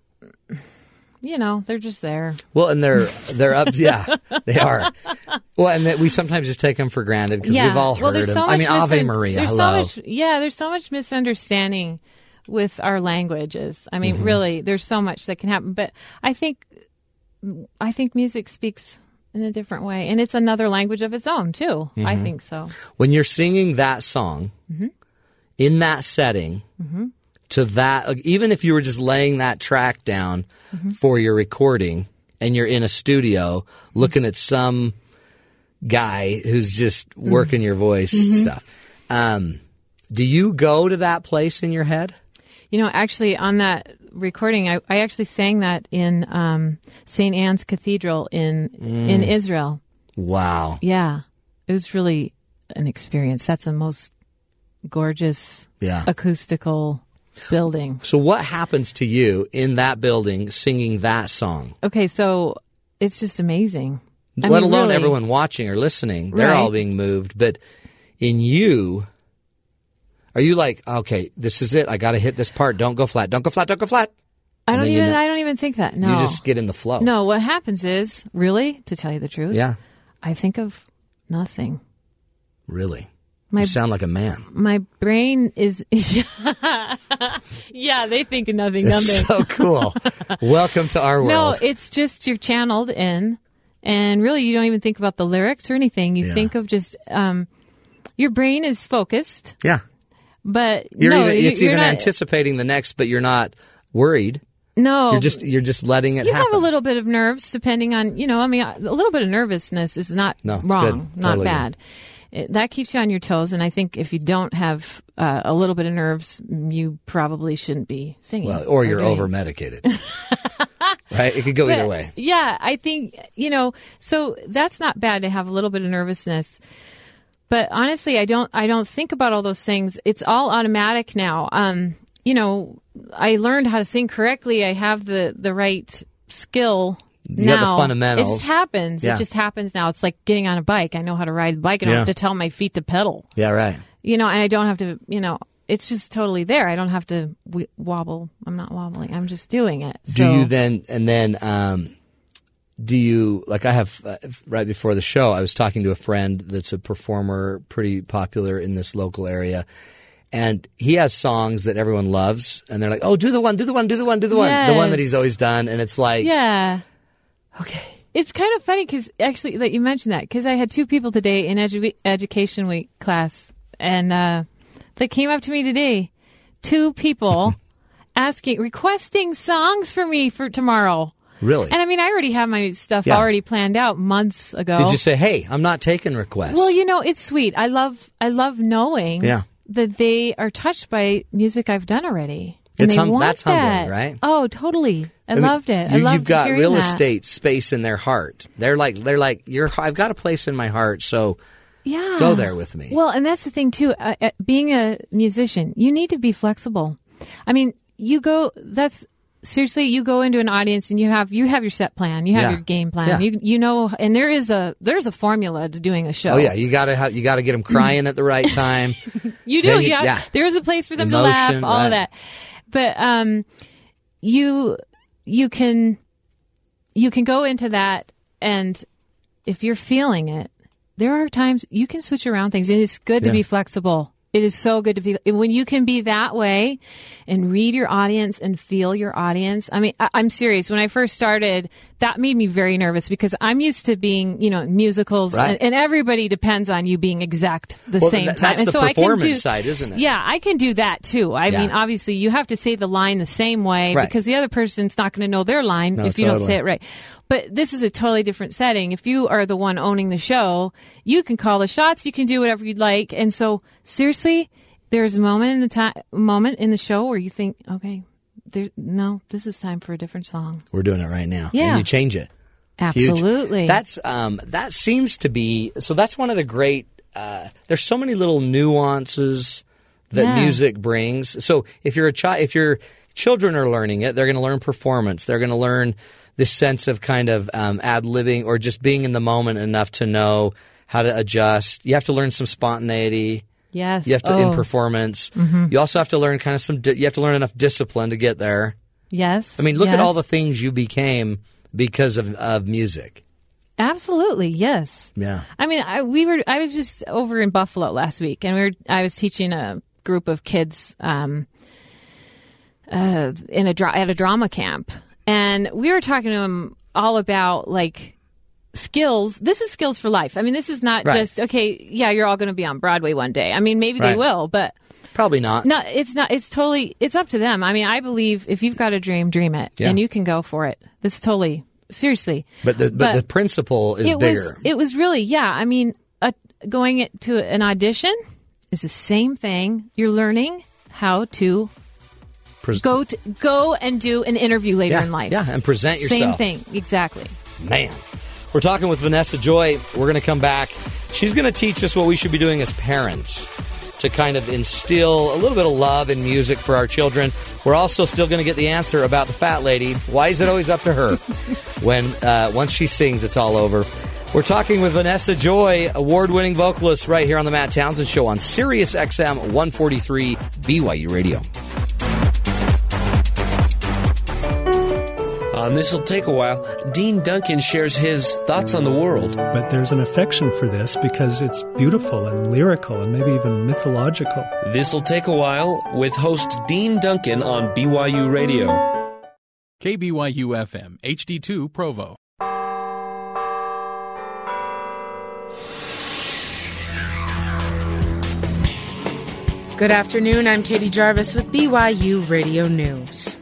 you know, they're just there. Well, and they're they're up. Yeah, they are. Well, and that we sometimes just take them for granted because yeah. we've all heard there's them. so I mean, Ave Maria. There's Hello. so much yeah, there's so much misunderstanding with our languages. I mean, Mhm. really, there's so much that can happen, but I think I think music speaks in a different way and it's another language of its own too. I Mhm. think so. when you're singing that song Mhm. in that setting Mhm. to that, even if you were just laying that track down Mhm. for your recording and you're in a studio looking at some guy who's just working your voice Mhm. stuff. Um, do you go to that place in your head? You know, actually, on that recording, I, I actually sang that in um, St. Anne's Cathedral in in Mm. Israel. Wow. Yeah, it was really an experience. That's a most gorgeous, Yeah. acoustical building. So what happens to you in that building singing that song? Okay, so it's just amazing. I Let mean, alone really. everyone watching or listening. They're all being moved. But in you, are you like, okay, this is it. I got to hit this part. Don't go flat. Don't go flat. Don't go flat. I don't then you even. know- I don't even think that. No, You just get in the flow. No, what happens is really, to tell you the truth. Yeah. I think of nothing. Really? My- you sound like a man. My brain is. [LAUGHS] yeah, they think of nothing. It's so cool. Welcome to our world. No, it's just you're channeled in, and really you don't even think about the lyrics or anything. You Yeah. think of just um, your brain is focused, yeah. But You're no, even, it's you're even not, anticipating the next, but you're not worried. No, You're just you're just letting it you happen. have a little bit of nerves, depending on you know. I mean, a little bit of nervousness is not No, wrong, not Totally bad. It, that keeps you on your toes, and I think if you don't have uh, a little bit of nerves, you probably shouldn't be singing. well, or you're over medicated. [LAUGHS] right? It could go either way. Yeah, I think, you know, so that's not bad to have a little bit of nervousness. But honestly, I don't I don't think about all those things. It's all automatic now. Um, you know, I learned how to sing correctly. I have the the right skill. You have the now. fundamentals. It just happens. Yeah. It just happens now. It's like getting on a bike. I know how to ride the bike. I don't Yeah. have to tell my feet to pedal. Yeah, right. You know, and I don't have to. You know, it's just totally there. I don't have to w- wobble. I'm not wobbling. I'm just doing it. Do you then and then um, do you like I have uh, right before the show I was talking to a friend that's a performer pretty popular in this local area and he has songs that everyone loves and they're like oh do the one do the one do the one do the one the one that he's always done and it's like Yeah. Okay. It's kind of funny because actually that you mentioned that because I had two people today in edu- education week class and uh, they came up to me today, two people [LAUGHS] asking requesting songs for me for tomorrow. Really And I mean, I already have my stuff Yeah. already planned out months ago. did you say hey I'm not taking requests Well, you know, it's sweet. I love I love knowing Yeah. that they are touched by music I've done already. And It's they hum- want that's humbling, that. right? Oh, totally. I, mean, loved it. I you, you've got real that. estate space in their heart they're like they're like you're I've got a place in my heart so Yeah. go there with me Well, and that's the thing too. Uh, uh, being a musician, you need to be flexible. I mean, you go. That's seriously. You go into an audience and you have you have your set plan. You have Yeah. your game plan. Yeah. You you know, and there is a there's a formula to doing a show. Oh yeah, you gotta have, you gotta get them crying at the right [LAUGHS] time. You do, you- yeah. yeah. There is a place for them Emotion, to laugh, all right. of that. But um, you you can you can go into that, and if you're feeling it, there are times you can switch around things, and it's good to be flexible. It is so good to be when you can be that way and read your audience and feel your audience. I mean, I, I'm serious. When I first started, that made me very nervous because I'm used to being, you know, musicals, Right. and, and everybody depends on you being exact the Well, same that- time. and the so I can do, side, isn't it? Yeah, I can do that too. I Yeah. mean, obviously, you have to say the line the same way Right. because the other person's not going to know their line No, if you don't say it right. But this is a totally different setting. If you are the one owning the show, you can call the shots. You can do whatever you'd like. And so, seriously, there's a moment in the time, moment in the show where you think, okay, there, no, this is time for a different song. We're doing it right now. Yeah. and you change it. Huge. Absolutely. That's um, that seems to be so. That's one of the great. Uh, there's so many little nuances that Yeah. music brings. So if you're a child, if your children are learning it, they're going to learn performance. They're going to learn this sense of kind of um, ad libbing or just being in the moment enough to know how to adjust. You have to learn some spontaneity. Yes. You have to Oh. in performance. Mhm. You also have to learn kind of some. Di- you have to learn enough discipline to get there. Yes. I mean, look at all the things you became because of, of music. Absolutely. Yes. Yeah. I mean, I, we were. I was just over in Buffalo last week, and we were. I was teaching a group of kids um, uh, in a dra- at a drama camp, and we were talking to them all about like skills. This is skills for life. I mean, this is not Right. just okay. Yeah, you're all going to be on Broadway one day. I mean, maybe they will, but Probably not. no, it's not. It's totally. It's up to them. I mean, I believe if you've got a dream, dream it, Yeah. and you can go for it. This is totally seriously. But the, but, But the principle is it bigger. was it was really yeah i mean uh, going to an audition is the same thing you're learning how to Pres- go to go and do an interview later yeah, in life Yeah, and present yourself. same thing exactly Man. We're talking with Vanessa Joy. We're going to come back. She's going to teach us what we should be doing as parents to kind of instill a little bit of love and music for our children. We're also still going to get the answer about the fat lady. Why is it always up to her? [LAUGHS] when uh, once she sings, it's all over. We're talking with Vanessa Joy, award-winning vocalist, right here on the Matt Townsend Show on Sirius XM 143 BYU Radio. On This'll Take a While, Dean Duncan shares his thoughts on the world. But there's an affection for this because it's beautiful and lyrical and maybe even mythological. This'll Take a While with host Dean Duncan on BYU Radio. KBYU FM, HD2 Provo. Good afternoon. I'm Katie Jarvis with BYU Radio News.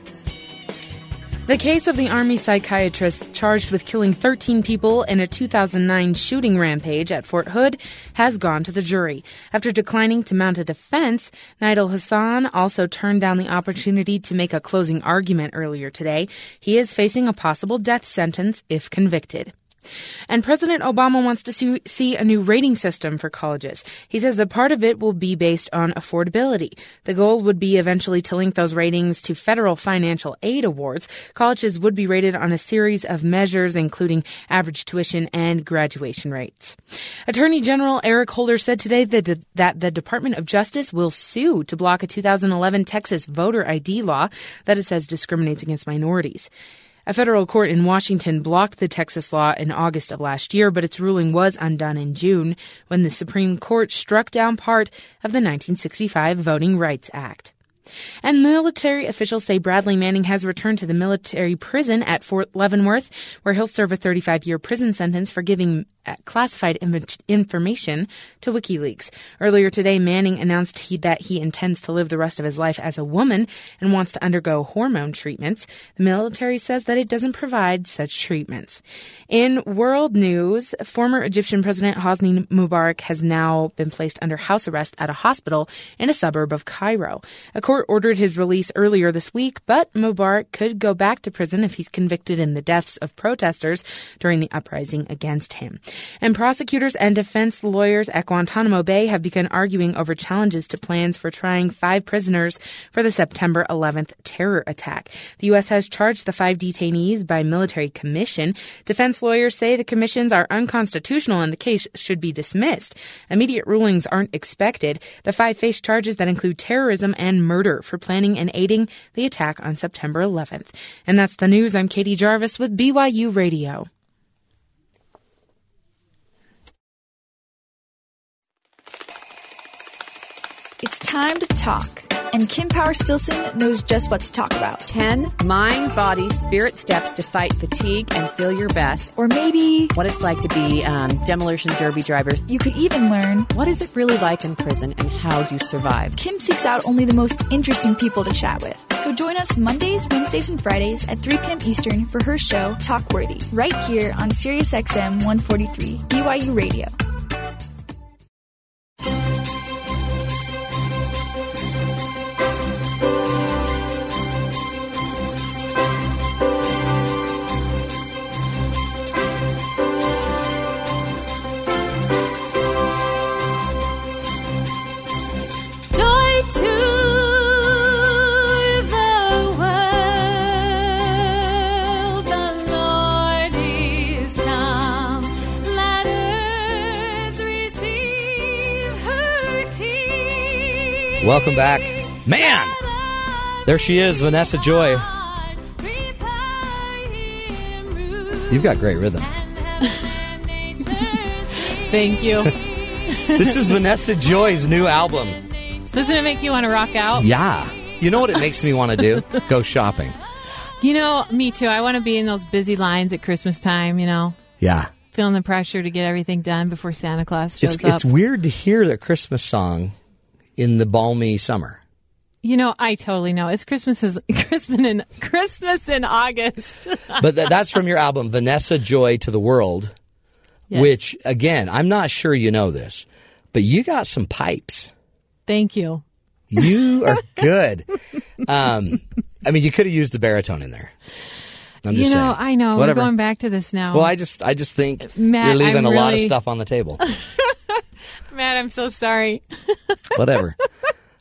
The case of the Army psychiatrist charged with killing 13 people in a 2009 shooting rampage at Fort Hood has gone to the jury. After declining to mount a defense, Nidal Hasan also turned down the opportunity to make a closing argument earlier today. He is facing a possible death sentence if convicted. And President Obama wants to see, a new rating system for colleges. He says that part of it will be based on affordability. The goal would be eventually to link those ratings to federal financial aid awards. Colleges would be rated on a series of measures, including average tuition and graduation rates. Attorney General Eric Holder said today that, that the Department of Justice will sue to block a 2011 Texas voter ID law that it says discriminates against minorities. A federal court in Washington blocked the Texas law in August of last year, but its ruling was undone in June when the Supreme Court struck down part of the 1965 Voting Rights Act. And military officials say Bradley Manning has returned to the military prison at Fort Leavenworth, where he'll serve a 35 year prison sentence for giving classified information to WikiLeaks. Earlier today, Manning announced he, that he intends to live the rest of his life as a woman and wants to undergo hormone treatments. The military says that it doesn't provide such treatments. In world news, former Egyptian President Hosni Mubarak has now been placed under house arrest at a hospital in a suburb of Cairo. A court ordered his release earlier this week, but Mubarak could go back to prison if he's convicted in the deaths of protesters during the uprising against him. And prosecutors and defense lawyers at Guantanamo Bay have begun arguing over challenges to plans for trying five prisoners for the September 11th terror attack. The U.S. has charged the five detainees by military commission. Defense lawyers say the commissions are unconstitutional and the case should be dismissed. Immediate rulings aren't expected. The five face charges that include terrorism and murder for planning and aiding the attack on September 11th. And that's the news. I'm Katie Jarvis with BYU Radio. It's time to talk. And Kim Power Stilson knows just what to talk about. 10 mind, body, spirit steps to fight fatigue and feel your best. Or maybe what it's like to be um, demolition derby drivers. You could even learn what is it really like in prison and how do you survive. Kim seeks out only the most interesting people to chat with. So join us Mondays, Wednesdays, and Fridays at 3 p.m. Eastern for her show, Talkworthy, right here on SiriusXM 143, BYU Radio. Welcome back. Man! There she is, Vanessa Joy. You've got great rhythm. [LAUGHS] Thank you. [LAUGHS] this is Vanessa Joy's new album. Doesn't it make you want to rock out? Yeah. You know what it [LAUGHS] makes me want to do? Go shopping. You know, me too. I want to be in those busy lines at Christmas time, you know? Yeah. Feeling the pressure to get everything done before Santa Claus shows it's, up. It's weird to hear the Christmas song in the balmy summer. You know, I totally know. It's Christmas is [LAUGHS] Christmas in Christmas in August. [LAUGHS] but th- that's from your album Vanessa Joy to the World, yes. which again, I'm not sure you know this, but you got some pipes. Thank you. You are [LAUGHS] good. um, I mean, you could have used the baritone in there. I'm you know, saying. I know. Whatever. We're going back to this now. Well, I just, I just think Matt, you're leaving I'm a really... lot of stuff on the table. [LAUGHS] Matt, I'm so sorry. [LAUGHS] Whatever.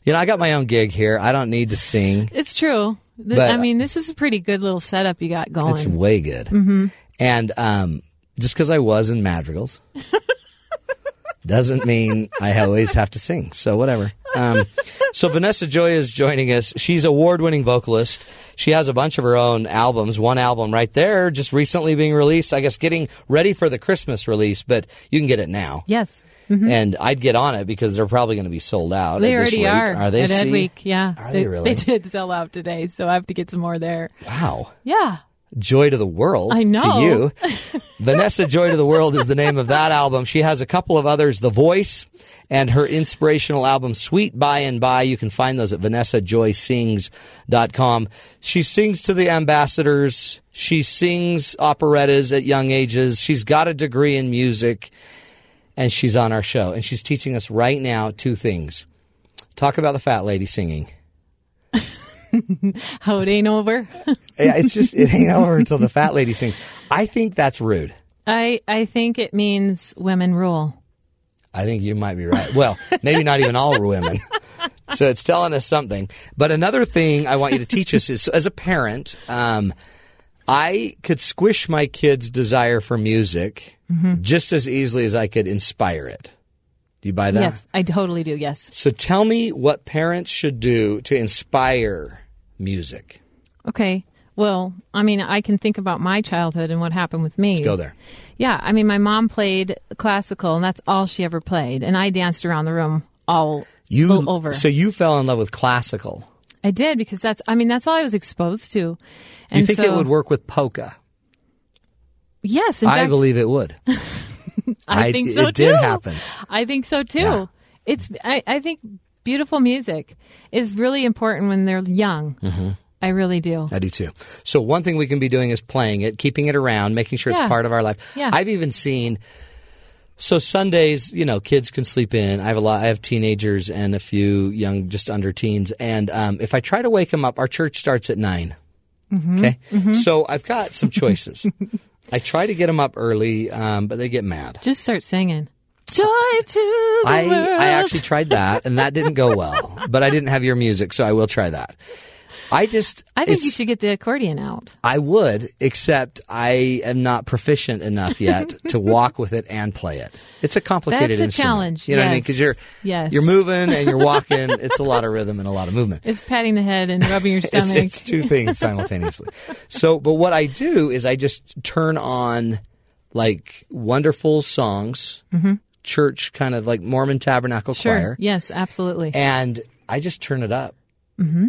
You know, I got my own gig here. I don't need to sing. It's true. But- I mean, this is a pretty good little setup you got going. It's way good. hmm And um, just because I was in madrigals [LAUGHS] doesn't mean I always have to sing. So whatever. Um, so Vanessa Joy is joining us. She's award-winning vocalist. She has a bunch of her own albums. One album right there, just recently being released. I guess getting ready for the Christmas release, but you can get it now. Yes. Mhm. And I'd get on it because they're probably going to be sold out. They already rate. are. Are they? At See? Edweek, yeah. Are they really? They did sell out today, so I have to get some more there. Wow. Yeah. Joy to the World. I know. To you. [LAUGHS] Vanessa Joy to the World is the name of that album. She has a couple of others, The Voice and her inspirational album, Sweet By and By. You can find those at vanessajoysings.com. She sings to the ambassadors. She sings operettas at young ages. She's got a degree in music and she's on our show. And she's teaching us right now two things. Talk about the fat lady singing. [LAUGHS] How it ain't over. [LAUGHS] Yeah, it's just it ain't over until the fat lady sings. [LAUGHS] I think that's rude. I I think it means women rule. I think you might be right. Well, maybe not even all women. So it's telling us something. But another thing I want you to teach us is, as a parent, um, I could squish my kid's desire for music Mhm. just as easily as I could inspire it. Do you buy that? Yes, I totally do. Yes. So tell me what parents should do to inspire music. Okay. Well, I mean, I can think about my childhood and what happened with me. Let's go there. Yeah, I mean, my mom played classical, and that's all she ever played, and I danced around the room all You over. So you fell in love with classical. I did because that's, I mean, that's all I was exposed to. Do you think so, it would work with polka? Yes, I fact, believe it would. [LAUGHS] I, I- think so it too. did happen. I think so too. Yeah. It's, I, I think beautiful music is really important when they're young. hmm I really do. I do too. So one thing we can be doing is playing it, keeping it around, making sure Yeah. it's part of our life. Yeah. I've even seen. So Sundays, you know, kids can sleep in. I have a lot. I have teenagers and a few young, just under teens. And um, if I try to wake them up, our church starts at 9 Mhm. Okay. Mhm. So I've got some choices. [LAUGHS] I try to get them up early, um, but they get mad. Just start singing. Joy to the I, world. I actually tried that, and that didn't go well. But I didn't have your music, so I will try that. I just. I think you should get the accordion out. I would, except I am not proficient enough yet [LAUGHS] to walk with it and play it. It's a complicated That's a instrument. challenge, You know what I mean? Because you're Yes. you're moving and you're walking. [LAUGHS] it's a lot of rhythm and a lot of movement. It's patting the head and rubbing your [LAUGHS] stomach. it's two things simultaneously. So, but what I do is I just turn on like wonderful songs, Mhm. church kind of like Mormon Tabernacle Sure. Choir, Yes, absolutely. and I just turn it up. hmm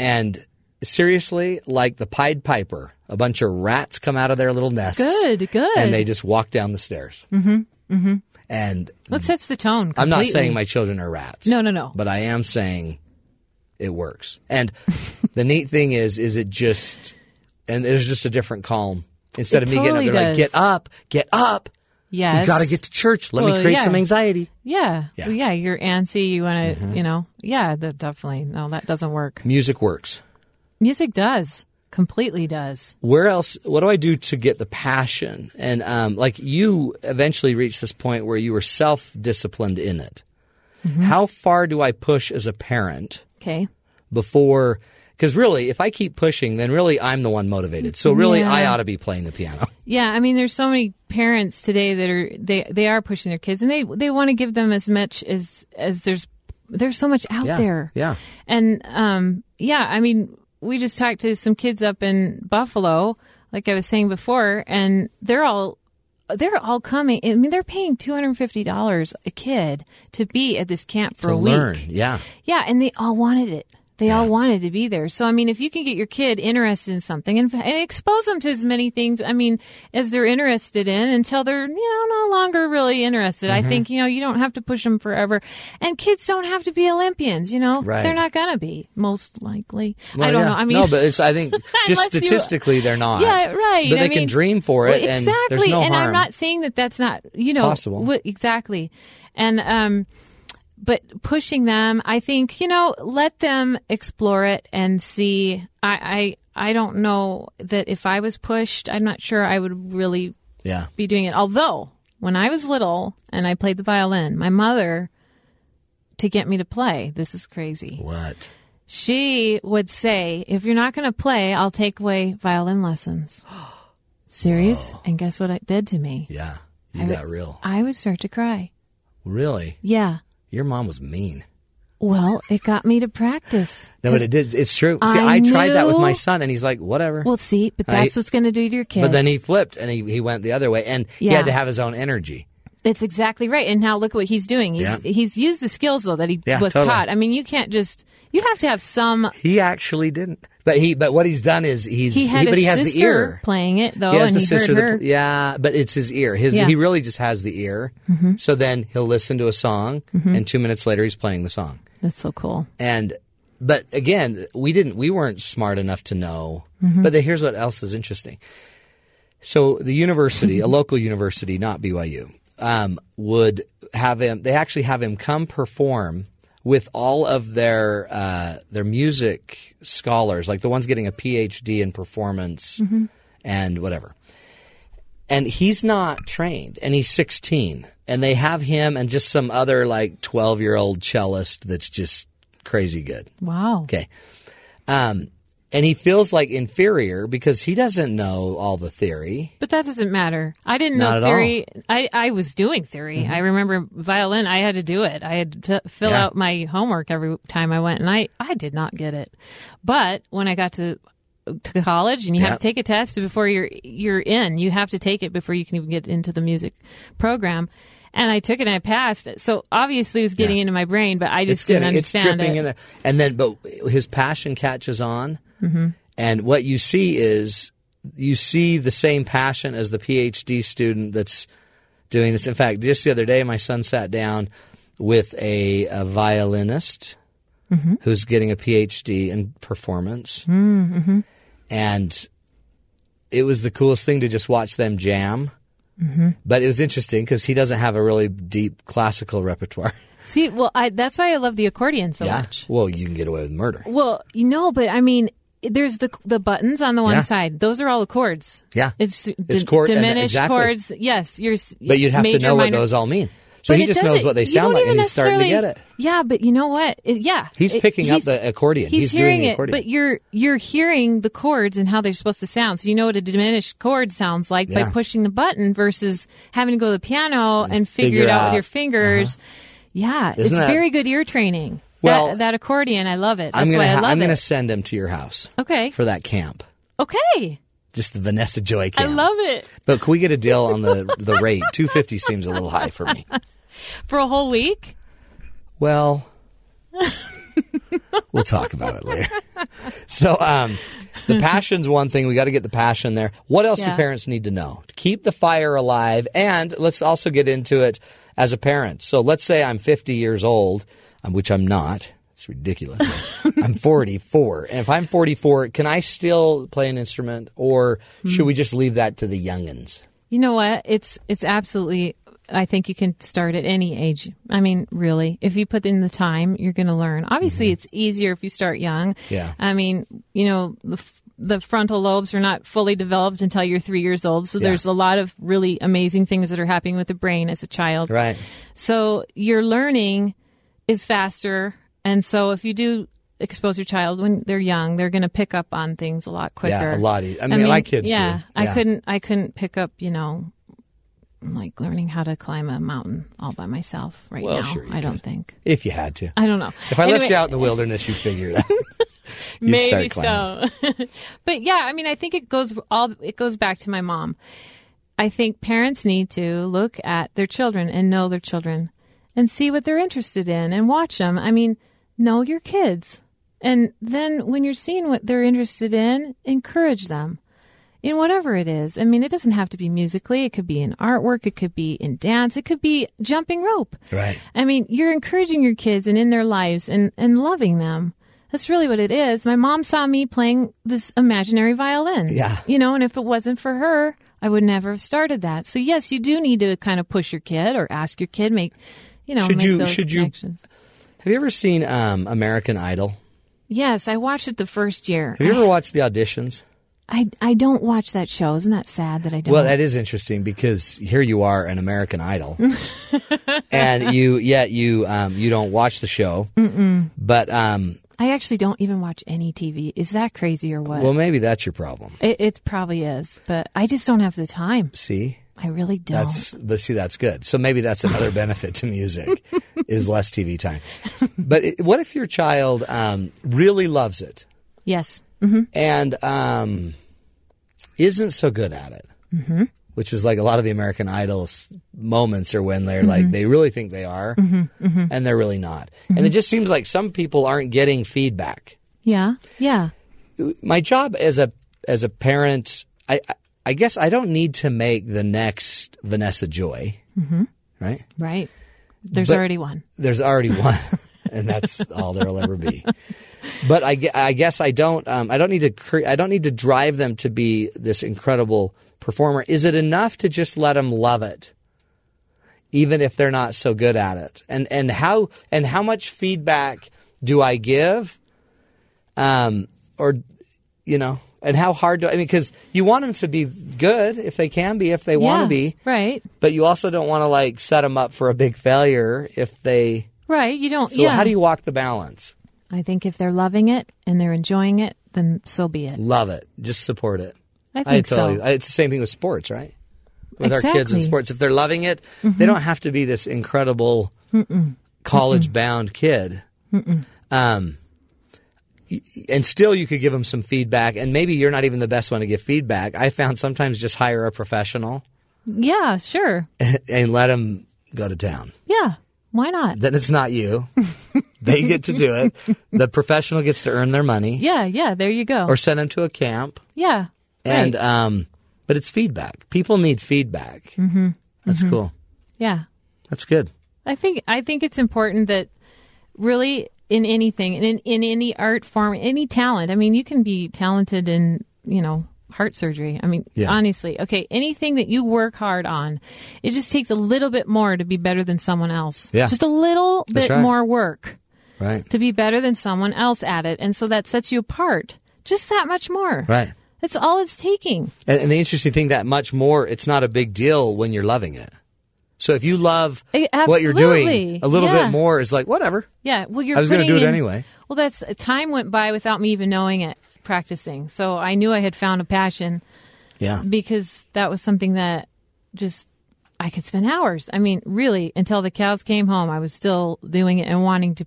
And seriously, like the Pied Piper, a bunch of rats come out of their little nests. Good, good. And they just walk down the stairs. hmm hmm And What sets the tone? I'm not saying my children are rats. No, no, no. But I am saying it works. And [LAUGHS] the neat thing is, is it just, and there's just a different calm. Instead It of me getting up, they're like, get up, get up. Yes. You got to get to church. Let me create yeah. some anxiety. Yeah. Yeah. Well, yeah. You're antsy. You want to, Mhm. you know. Yeah. That definitely. No, that doesn't work. Music works. Music does. Completely does. where else what do i do to get the passion and um, like you eventually reached this point where you were self-disciplined in it Mhm. how far do i push as a parent Okay. before because really if i keep pushing then really i'm the one motivated so really i ought to be playing the piano [LAUGHS] Yeah, I mean, there's so many parents today that are they they are pushing their kids, and they they want to give them as much as as there's there's so much out Yeah, there. yeah. and um, yeah, I mean, we just talked to some kids up in Buffalo, like I was saying before, and they're all they're all coming. I mean, they're paying two hundred fifty dollars a kid to be at this camp for to a week. learn yeah Yeah, and they all wanted it. They all wanted to be there. So, I mean, if you can get your kid interested in something and, and expose them to as many things, I mean, as they're interested in until they're, you know, no longer really interested. I Mhm. think, you know, you don't have to push them forever. And kids don't have to be Olympians, you know? Right. They're not going to be, most likely. I don't yeah. know. I mean, no but it's i think [LAUGHS] just Unless you- statistically they're not Yeah, right. but I they can dream for it Well, and exactly. there's no and I'm not saying that that's not you know Possible. wh- exactly. And um, but pushing them, I think you know, let them explore it and see. I I I don't know that if I was pushed, I'm not sure I would really yeah be doing it. Although when I was little and I played the violin, my mother to get me to play. This is crazy. What? She would say, "If you're not going to play, I'll take away violin lessons." [GASPS] Serious? And guess what it did to me? yeah you I got would- real I would start to cry. really Yeah. Your mom was mean Well, it got me to practice. No, but it did. It's true. See, I I, tried that with my son, and he's like, "Whatever." Well, see, but I- that's what's going to do to your kid. But then he flipped, and he, he went the other way, and he had to have his own energy. It's exactly right. And now look what he's doing. He's Yeah. he's used the skills though that he Yeah, was totally. taught. I mean, you can't just you have to have some. He actually didn't. But he, but what he's done is he's, He had but a he has sister the ear. playing it though, he has and the he sister. heard her. pl- yeah, but it's his ear. His Yeah. he really just has the ear. Mhm. So then he'll listen to a song, Mhm. and two minutes later he's playing the song. That's so cool. And but again, we didn't. We weren't smart enough to know. Mhm. But the, here's what else is interesting. So the university, a [LAUGHS] local university, not BYU, um, would have him. They actually have him come perform with all of their uh, their music scholars, like the ones getting a PhD in performance Mhm. and whatever. and he's not trained, and he's 16, and they have him and just some other like 12 year old cellist that's just crazy good. Wow. Okay. Um, and he feels like inferior because he doesn't know all the theory. But that doesn't matter. I didn't Not know theory. I, I was doing theory. Mhm. I remember violin. I had to do it. I had to fill Yeah. out my homework every time I went, and I, I did not get it. But when I got to to college, and you Yeah. have to take a test before you're you're in. You have to take it before you can even get into the music program. And I took it and I passed. it. So obviously it was getting into my brain, but I just it's getting, it's understand it. in there. And then, but his passion catches on. Hmm And what you see is you see the same passion as the PhD student that's doing this. In fact, just the other day, my son sat down with a, a violinist Mhm. who's getting a PhD in performance. Mm-hmm. And it was the coolest thing to just watch them jam. Mm-hmm. But it was interesting because he doesn't have a really deep classical repertoire. See, well, I, that's why I love the accordion so yeah. much. Well, you can get away with murder. Well, you know, but I mean, there's the the buttons on the one Yeah. side. Those are all the chords. Yeah. It's, It's di- chord- diminished exactly. chords. Yes, you're. But you'd have to major, know what minor. those all mean. So But he just knows what they sound like, and he's starting to get it. Yeah, but you know what? It- yeah, He's It- picking up he's- the accordion. He's, He's doing hearing the it, accordion. but you're you're hearing the chords and how they're supposed to sound. So you know what a diminished chord sounds like by pushing the button versus having to go to the piano and figure, figure it out, out. with your uh-huh. fingers. Yeah, Isn't it's that- very good ear training. Well, that, that accordion, I love it. That's I'm gonna why I love I'm it. gonna send him to your house Okay. for that camp. Okay. Just the Vanessa Joy camp. I love it. But can we get a deal on the the rate? [LAUGHS] Two fifty seems a little high for me. [LAUGHS] For a whole week? Well, we'll talk about it later. So, um, the [LAUGHS] passion's one thing. We got to get the passion there. What else do parents need to know to keep the fire alive? And let's also get into it as a parent. So, let's say I'm 50 years old, um, which I'm not. It's ridiculous. [LAUGHS] I'm 44. And if I'm 44, can I still play an instrument, or should we just leave that to the youngins? You know what? It's it's absolutely. I think you can start at any age. I mean, really, if you put in the time, you're going to learn. Obviously, it's easier if you start young. Mm-hmm. Yeah. I mean, you know, the f- the frontal lobes are not fully developed until you're three years old. So Yeah. there's a lot of really amazing things that are happening with the brain as a child. Right. So you're learning is faster. And so if you do expose your child when they're young, they're going to pick up on things a lot quicker. Yeah, a lot e- I mean, my kids do. yeah, I Yeah. couldn't, I couldn't pick up, you know, like learning how to climb a mountain all by myself right Well, now. sure I don't think. If you had to. I don't know. If I left you out in the wilderness, you'd figure it [LAUGHS] out. Maybe so. [LAUGHS] but yeah, I mean, I think it goes all it goes back to my mom. I think parents need to look at their children and know their children and see what they're interested in and watch them. I mean, know your kids. And then when you're seeing what they're interested in, encourage them in whatever it is. I mean, it doesn't have to be musically. It could be in artwork. It could be in dance. It could be jumping rope. Right. I mean, you're encouraging your kids and in their lives and, and loving them. That's really what it is. My mom saw me playing this imaginary violin. Yeah. You know, and if it wasn't for her, I would never have started that. So yes, you do need to kind of push your kid or ask your kid make, you know, should you should you have you ever seen um, American Idol? Yes, I watched it the first year. Have you ever watched the auditions? I I don't watch that show. Isn't that sad that I don't? Well, that is interesting because here you are, an American Idol, [LAUGHS] and you yet you um, you don't watch the show, Mm-mm. but um, I actually don't even watch any TV. Is that crazy or what? well, maybe that's your problem. it, it probably is, but I just don't have the time. See, I really don't. that's but see that's good. So maybe that's another [LAUGHS] benefit to music is less TV time. But it, what if your child um, really loves it yes. hmm and um, isn't so good at it? hmm which is like a lot of the American Idols moments are when they're like Mhm. they really think they are Mhm, mhm. and they're really not. And it just seems like some people aren't getting feedback. Yeah. Yeah. My job as a as a parent, I I- guess I don't need to make the next Vanessa Joy, hmm right? Right. There's But already one. There's already [LAUGHS] one, and that's all there'll ever be. But I, I guess I don't um, I don't need to cre- I don't need to drive them to be this incredible performer. Is it enough to just let them love it, even if they're not so good at it? And and how and how much feedback do I give? Um, or you know, And how hard do I mean? Because you want them to be good if they can be, if they want to be, right, but you also don't want to like set them up for a big failure if they. right. You don't. So yeah. how do you walk the balance? I think if they're loving it and they're enjoying it, then so be it. Love it. Just support it. I think so. totally, It's the same thing with sports, right? With our kids in sports, if they're loving it, Mhm. they don't have to be this incredible college-bound kid. Um, and still, you could give them some feedback, and maybe you're not even the best one to give feedback. I found sometimes just hire a professional Yeah, sure. [LAUGHS] and let them go to town. Yeah, why not? Then it's not you; [LAUGHS] they get to do it. The professional gets to earn their money, Yeah, yeah. There you go. or send them to a camp. yeah, And right. um, but it's feedback. People need feedback. mm-hmm. That's Mhm. cool. Yeah, That's good. I think I think it's important that really in anything in in any art form, any talent. I mean, you can be talented in you know heart surgery. I mean, Yeah. honestly, okay, anything that you work hard on, it just takes a little bit more to be better than someone else. Yeah. just a little That's bit right. more work Right. to be better than someone else at it, and so that sets you apart. Just that much more. Right. That's all it's taking. And, and the interesting thing that much more, it's not a big deal when you're loving it. So if you love Eh, what you're doing, a little Yeah. bit more is like whatever. Yeah, well, you're. I was gonna do it in- anyway. Well, that's time went by without me even knowing it, practicing. So I knew I had found a passion Yeah. because that was something that just I could spend hours. I mean, really, until the cows came home, I was still doing it and wanting to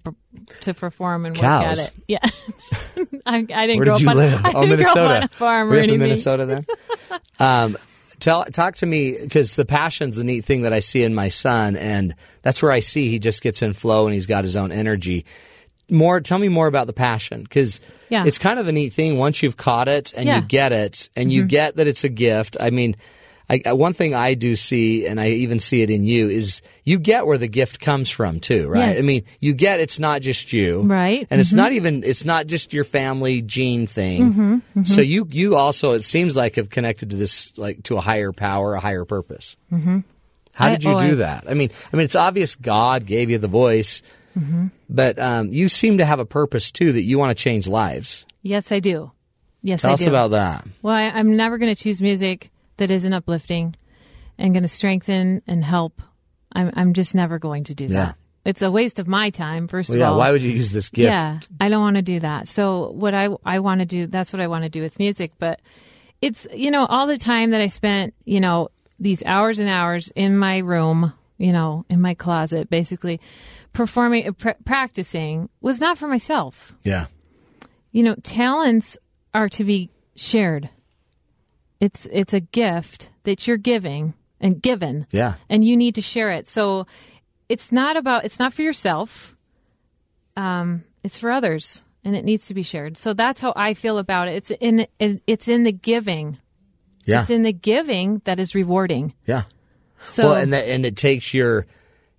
to perform and work at it. Yeah, [LAUGHS] I, I didn't Where grow did you up on, live? [LAUGHS] I oh, Minnesota. grow up on a farm Were or in anything. Minnesota then? um, [LAUGHS] tell talk to me because the passion's the neat thing that I see in my son, and that's where I see he just gets in flow and he's got his own energy. More, tell me more about the passion because Yeah. it's kind of a neat thing once you've caught it and Yeah. you get it and you Mhm. get that it's a gift. I mean. I, I- one thing I do see, and I even see it in you, is you get where the gift comes from too, right? Yes. I mean, you get it's not just you, Right. And it's Mhm. not even it's not just your family gene thing. Mhm, mhm. So you you also it seems like have connected to this like to a higher power, a higher purpose. Mm-hmm. How did you oh, do that? I mean, I mean it's obvious God gave you the voice, hmm but um, you seem to have a purpose too that you want to change lives. Yes, I do. Yes, Tell I us do. about that. Well, I, I'm never going to choose music that isn't uplifting and going to strengthen and help. I'm, I'm just never going to do Yeah. that. It's a waste of my time, first Well, of yeah, all. why would you use this gift? Yeah, I don't want to do that. So what I I want to do, that's what I want to do with music. But it's you know all the time that I spent, you know, these hours and hours in my room, you know, in my closet, basically performing, pr- practicing, was not for myself. Yeah. You know, talents are to be shared. It's it's a gift that you're giving and given Yeah. and you need to share it. So it's not about it's not for yourself. Um, it's for others, and it needs to be shared. So that's how I feel about it. It's in it's in the giving. Yeah. It's in the giving that is rewarding. Yeah. So well, and that, and it takes your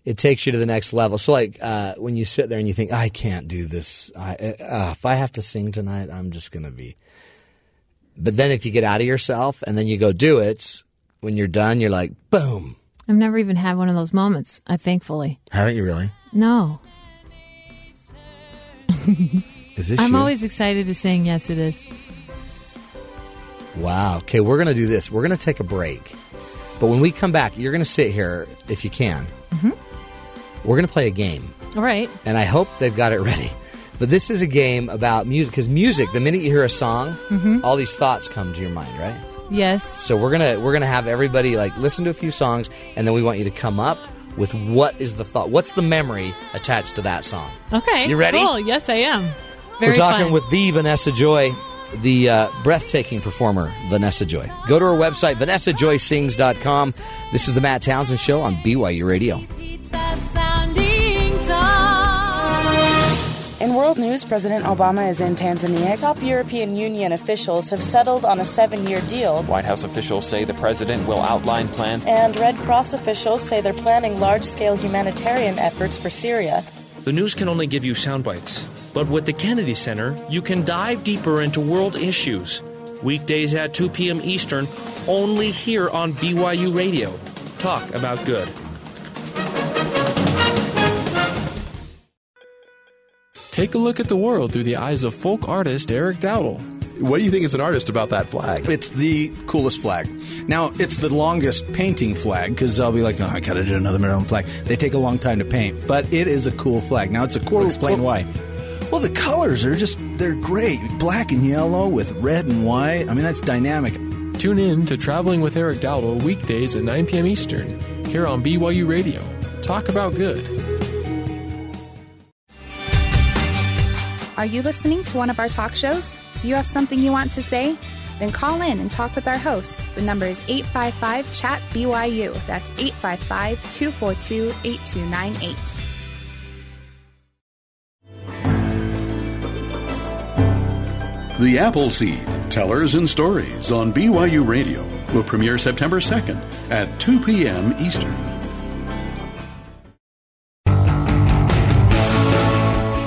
it takes you to the next level. So like uh, when you sit there and you think, I can't do this. I, uh, if I have to sing tonight, I'm just gonna be. But then if you get out of yourself and then you go do it, when you're done, you're like, boom. I've never even had one of those moments. I thankfully Haven't you really? no. [LAUGHS] Is this I'm you? always excited to sing. Yes, it is. Wow. Okay, we're gonna do this. We're gonna take a break, but when we come back, you're gonna sit here if you can. Mhm. We're gonna play a game. All right. and I hope they've got it ready. But this is a game about music because music. The minute you hear a song, Mhm. all these thoughts come to your mind, right? Yes. So we're gonna we're gonna have everybody like listen to a few songs, and then we want you to come up with what is the thought, what's the memory attached to that song. Okay. You ready? Cool. Yes, I am. Very we're talking fun. with the Vanessa Joy, the uh, breathtaking performer Vanessa Joy. Go to our website vanessajoysings.com. This is the Matt Townsend Show on BYU Radio. In world news, President Obama is in Tanzania. Top European Union officials have settled on a seven year deal. White House officials say the president will outline plans. And Red Cross officials say they're planning large scale humanitarian efforts for Syria. The news can only give you sound bites, but with the Kennedy Center, you can dive deeper into world issues. Weekdays at 2 p.m. Eastern, only here on BYU Radio. Talk about good. Take a look at the world through the eyes of folk artist Eric Dowdle. What do you think as an artist about that flag? It's the coolest flag. Now, it's the longest painting flag because I'll be like, oh, I gotta do another Maryland flag. They take a long time to paint, but it is a cool flag. Now, it's a cool. explain why. Well, the colors are just, they're great. Black and yellow with red and white. I mean, that's dynamic. Tune in to Traveling with Eric Dowdle weekdays at 9 p.m. Eastern here on BYU Radio. Talk about good. Are you listening to one of our talk shows? Do you have something you want to say? Then call in and talk with our hosts. The number is 855 Chat BYU. That's 855 242 8298. The Appleseed Tellers and Stories on BYU Radio will premiere September 2nd at 2 p.m. Eastern.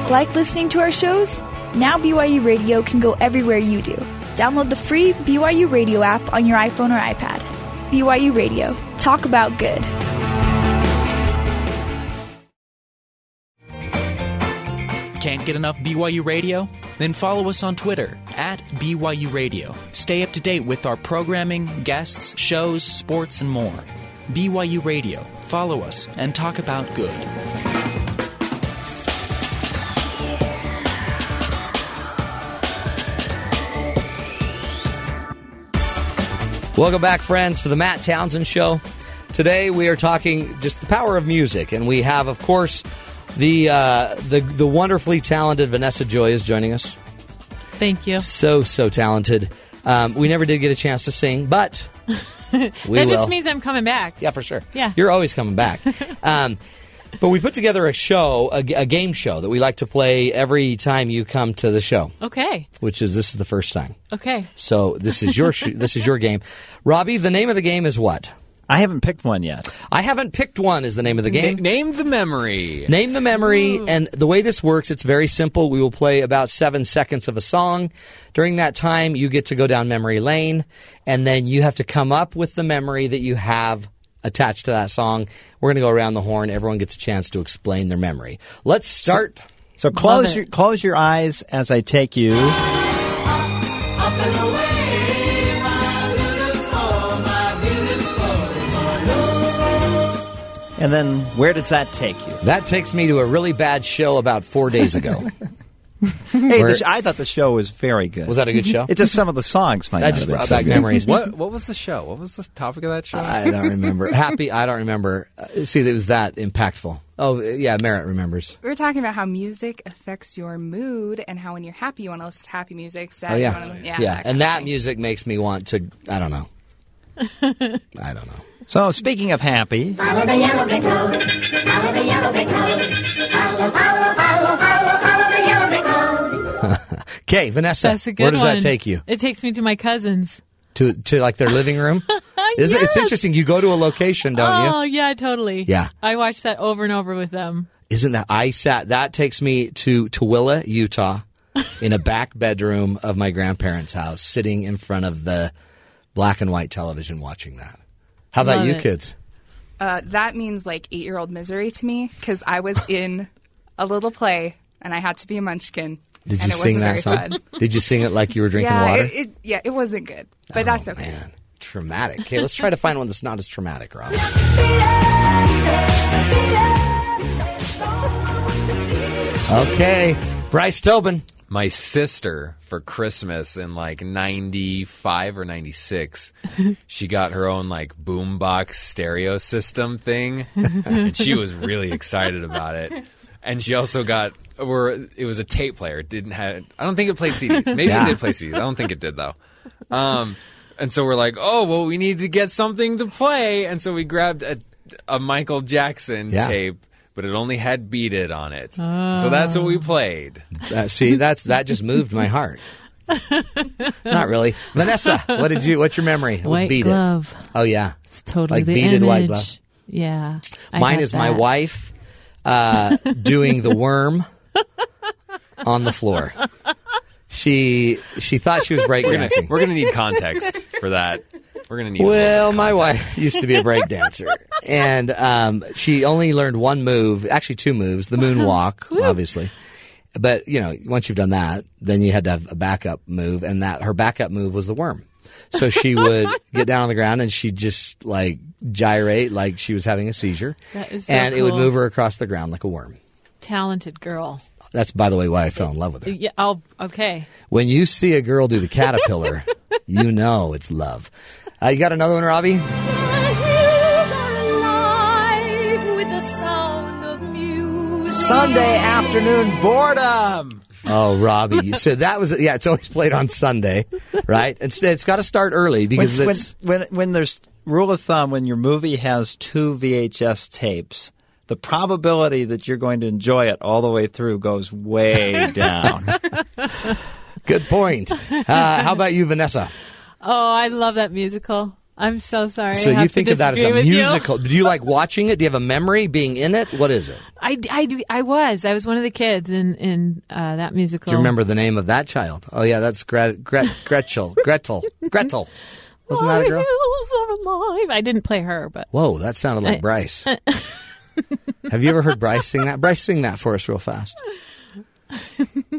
Like listening to our shows? Now BYU Radio can go everywhere you do. Download the free BYU Radio app on your iPhone or iPad. BYU Radio. Talk about good. Can't get enough BYU Radio? Then follow us on Twitter at BYU Radio. Stay up to date with our programming, guests, shows, sports, and more. BYU Radio. Follow us and talk about good. Welcome back, friends, to the Matt Townsend Show. Today we are talking just the power of music, and we have, of course, the uh, the the wonderfully talented Vanessa Joy is joining us. Thank you. So so talented. Um, we never did get a chance to sing, but [LAUGHS] we that will. just means I'm coming back. Yeah, for sure. Yeah. You're always coming back. [LAUGHS] um, but we put together a show, a, a game show that we like to play every time you come to the show, Okay. which is this is the first time. Okay. So this is your sh- this is your game, Robbie. The name of the game is what? I haven't picked one yet. I haven't picked one. Is the name of the game? name the memory. Name the memory, and the way this works, it's very simple. We will play about seven seconds of a song. During that time, you get to go down memory lane, and then you have to come up with the memory that you have attached to that song. We're going to go around the horn. Everyone gets a chance to explain their memory. Let's start. So close your close your eyes as I take you. And then where does that take you? That takes me to a really bad show about four days ago. [LAUGHS] [LAUGHS] Hey, Where- the sh- I thought the show was very good. Was that a good show? [LAUGHS] It's just some of the songs might That just brought back good. memories. What what was the show? What was the topic of that show? I don't [LAUGHS] remember. Happy, I don't remember. Uh, see, it was that impactful. Oh, yeah, Merritt remembers. We were talking about how music affects your mood and how when you're happy, you want to listen to happy music. Sad, oh, yeah. wanna, yeah. yeah. that and that music makes me want to, I don't know. I don't know. So speaking of happy, Follow the yellow brick road. Follow the yellow brick road. Follow, follow, follow, follow, Okay, Vanessa, That's a good where does one. that take you? It takes me to my cousins. To to like their living room? [LAUGHS] Isn't it- It's interesting. You go to a location, don't oh, you? Oh, yeah, totally. Yeah. I watched that over and over with them. Isn't that I sat? That takes me to Tooele, Utah, in a back bedroom of my grandparents' house, sitting in front of the black and white television, watching that. How about Love you, it. kids? Uh, that means like eight year old misery to me because I was in a little play and I had to be a munchkin. Did you sing that song? [LAUGHS] Did you sing it like you were drinking yeah, water? It, it, yeah, it wasn't good, but oh, that's okay. Man, traumatic. Okay, let's try to find one that's not as traumatic, Rob. Okay, Bryce Tobin. My sister for Christmas in like 95 or 96, [LAUGHS] she got her own like boombox stereo system thing [LAUGHS] and she was really excited about it. And she also got or it was a tape player. It didn't have I don't think it played CDs. [LAUGHS] Maybe Yeah. it did play CDs. I don't think it did though. Um and so we're like, "Oh, well we need to get something to play." And so we grabbed a a Michael Jackson Yeah. tape, but it only had Beat It on it. Oh. So that's what we played. Uh, see, that's that just moved my heart. [LAUGHS] Not really, Vanessa. What did you? What's your memory? White Beat glove. It? Oh yeah, It's totally like the beaded image. white glove. Yeah. I Mine got is my wife uh, doing the worm [LAUGHS] [LAUGHS] on the floor. She she thought she was breakdancing. we're gonna need context for that. We're gonna need. a Well, my wife used to be a break dancer, and um, she only learned one move, actually two moves, the moonwalk, [LAUGHS] obviously. But you know, once you've done that, then you had to have a backup move, and that her backup move was the worm. So she would [LAUGHS] get down on the ground and she'd just like gyrate like she was having a seizure, That is so and it would cool. move her across the ground like a worm. Talented girl. That's by the way why I fell in love with her. Yeah. Oh, okay. When you see a girl do the caterpillar, [LAUGHS] you know it's love. Uh, you got another one, Robbie? Sunday afternoon boredom. Oh, Robbie. so that was yeah. It's always played on Sunday, right? Instead, it's got to start early because when, it's when, when when there's rule of thumb when your movie has two VHS tapes, the probability that you're going to enjoy it all the way through goes way [LAUGHS] down. good point. Uh, how about you, Vanessa? Oh, I love that musical. I'm so sorry. So I have you to think of that as a disagree you. musical? Do you like watching it? Do you have a memory being in it? What is it? I, I, I was. I was one of the kids in in uh, that musical. Do you remember the name of that child? Oh yeah, that's Gret, Gret, Gretchel, Gretel, Gretel. Wasn't that a girl? Alive. I didn't play her, but Whoa, that sounded like I- Bryce. [LAUGHS] Have you ever heard Bryce sing that? Bryce, sing that for us real fast.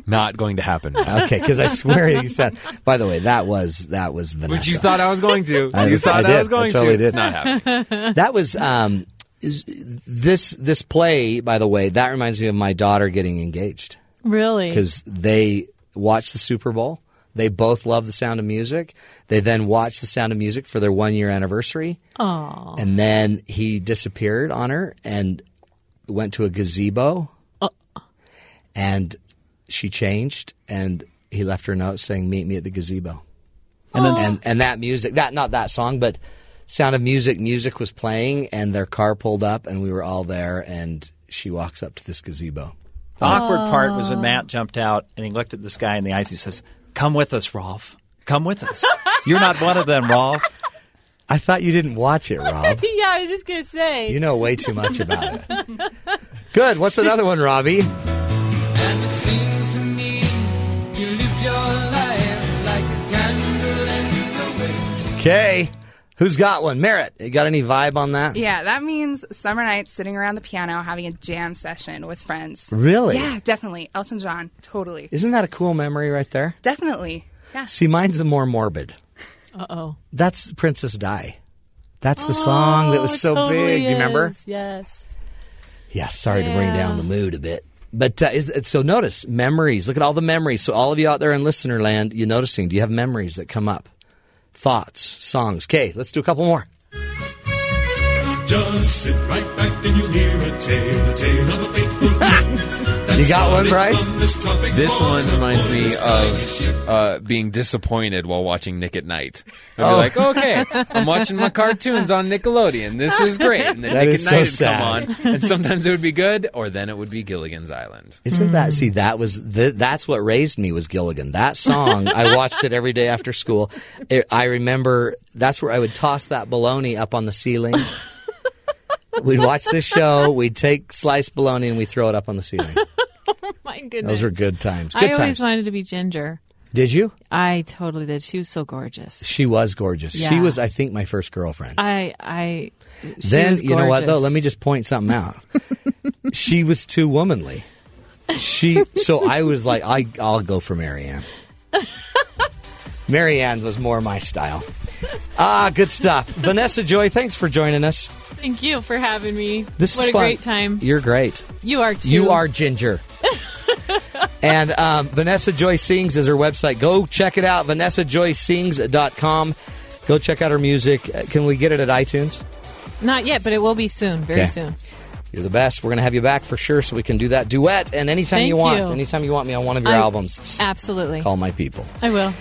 Not going to happen. Okay, because I swear you said. By the way, that was that was Vanessa. But you thought I was going to. [LAUGHS] I you was- thought I I, did. was going I totally to. did. It's not happening. that was um, this this play. By the way, that reminds me of my daughter getting engaged really, because they watched the Super Bowl. They both love the Sound of Music. They then watched the Sound of Music for their one year anniversary. oh, And then he disappeared on her and went to a gazebo. Uh. And she changed and he left her a note saying, Meet me at the gazebo. And, then, and, and that music, that not that song, but Sound of Music, music was playing and their car pulled up and we were all there and she walks up to this gazebo. The awkward part was when Matt jumped out and he looked at this guy in the eyes. He says, "Come with us, Rolf. Come with us. You're not one of them, Rolf." I thought you didn't watch it, Rob. [LAUGHS] yeah, I was just gonna say. You know way too much about it. Good. What's another one, Robbie? And it seems to me you lived your life like a candle in the wind. Okay. Who's got one? Merritt, you got any vibe on that? Yeah, that means summer nights sitting around the piano having a jam session with friends. Really? Yeah, definitely. Elton John, totally. Isn't that a cool memory right there? Definitely. Yeah. See, mine's the more morbid. Uh oh. That's Princess Di. That's the song that was so totally big. Do you remember? is, Yes. Yeah, sorry to bring down the mood a bit. But uh, is, so notice memories. Look at all the memories. So all of you out there in listener land, you noticing? Do you have memories that come up? Thoughts, songs. Okay, let's do a couple more. Just sit right back and you'll hear a tale, a tale of a fateful dream. [LAUGHS] You got one, Bryce? This one reminds me of uh, being disappointed while watching Nick at Nite. I'd Oh. be like, okay, I'm watching my [LAUGHS] cartoons on Nickelodeon. This is great. And then That Nick is at so Night would sad. come on, and sometimes it would be good, or then it would be Gilligan's Island. Isn't that see that was th- that's what raised me was Gilligan. That song I [LAUGHS] watched it every day after school. It, I remember that's where I would toss that baloney up on the ceiling. We'd watch this show. We'd take sliced bologna and we throw it up on the ceiling. [LAUGHS] Oh my goodness. Those were good times. Good I always times. wanted to be Ginger. Did you? I totally did. She was so gorgeous. She was gorgeous. She was, I think, my first girlfriend. I I. then you know what though? Let me just point something out. [LAUGHS] she was too womanly. She so I was like, I I'll go for Mary Ann. [LAUGHS] Mary Ann was more my style. Ah, good stuff. Vanessa Joy, thanks for joining us. Thank you for having me. This what is a fun. great time. You're great. You are too. You are Ginger. [LAUGHS] and um, Vanessa Joy Sings is her website. Go check it out, vanessajoysings.com. Go check out her music. Uh, Can we get it at iTunes? Not yet, but it will be soon. Very Okay. soon. You're the best. We're going to have you back for sure so we can do that duet. And anytime Thank you want, you. anytime you want me on one of your I- albums, Absolutely. call my people. I will.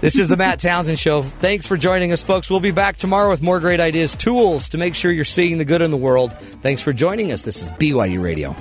This is the Matt Townsend Show. Thanks for joining us, folks. We'll be back tomorrow with more great ideas, tools to make sure you're seeing the good in the world. Thanks for joining us. This is BYU Radio.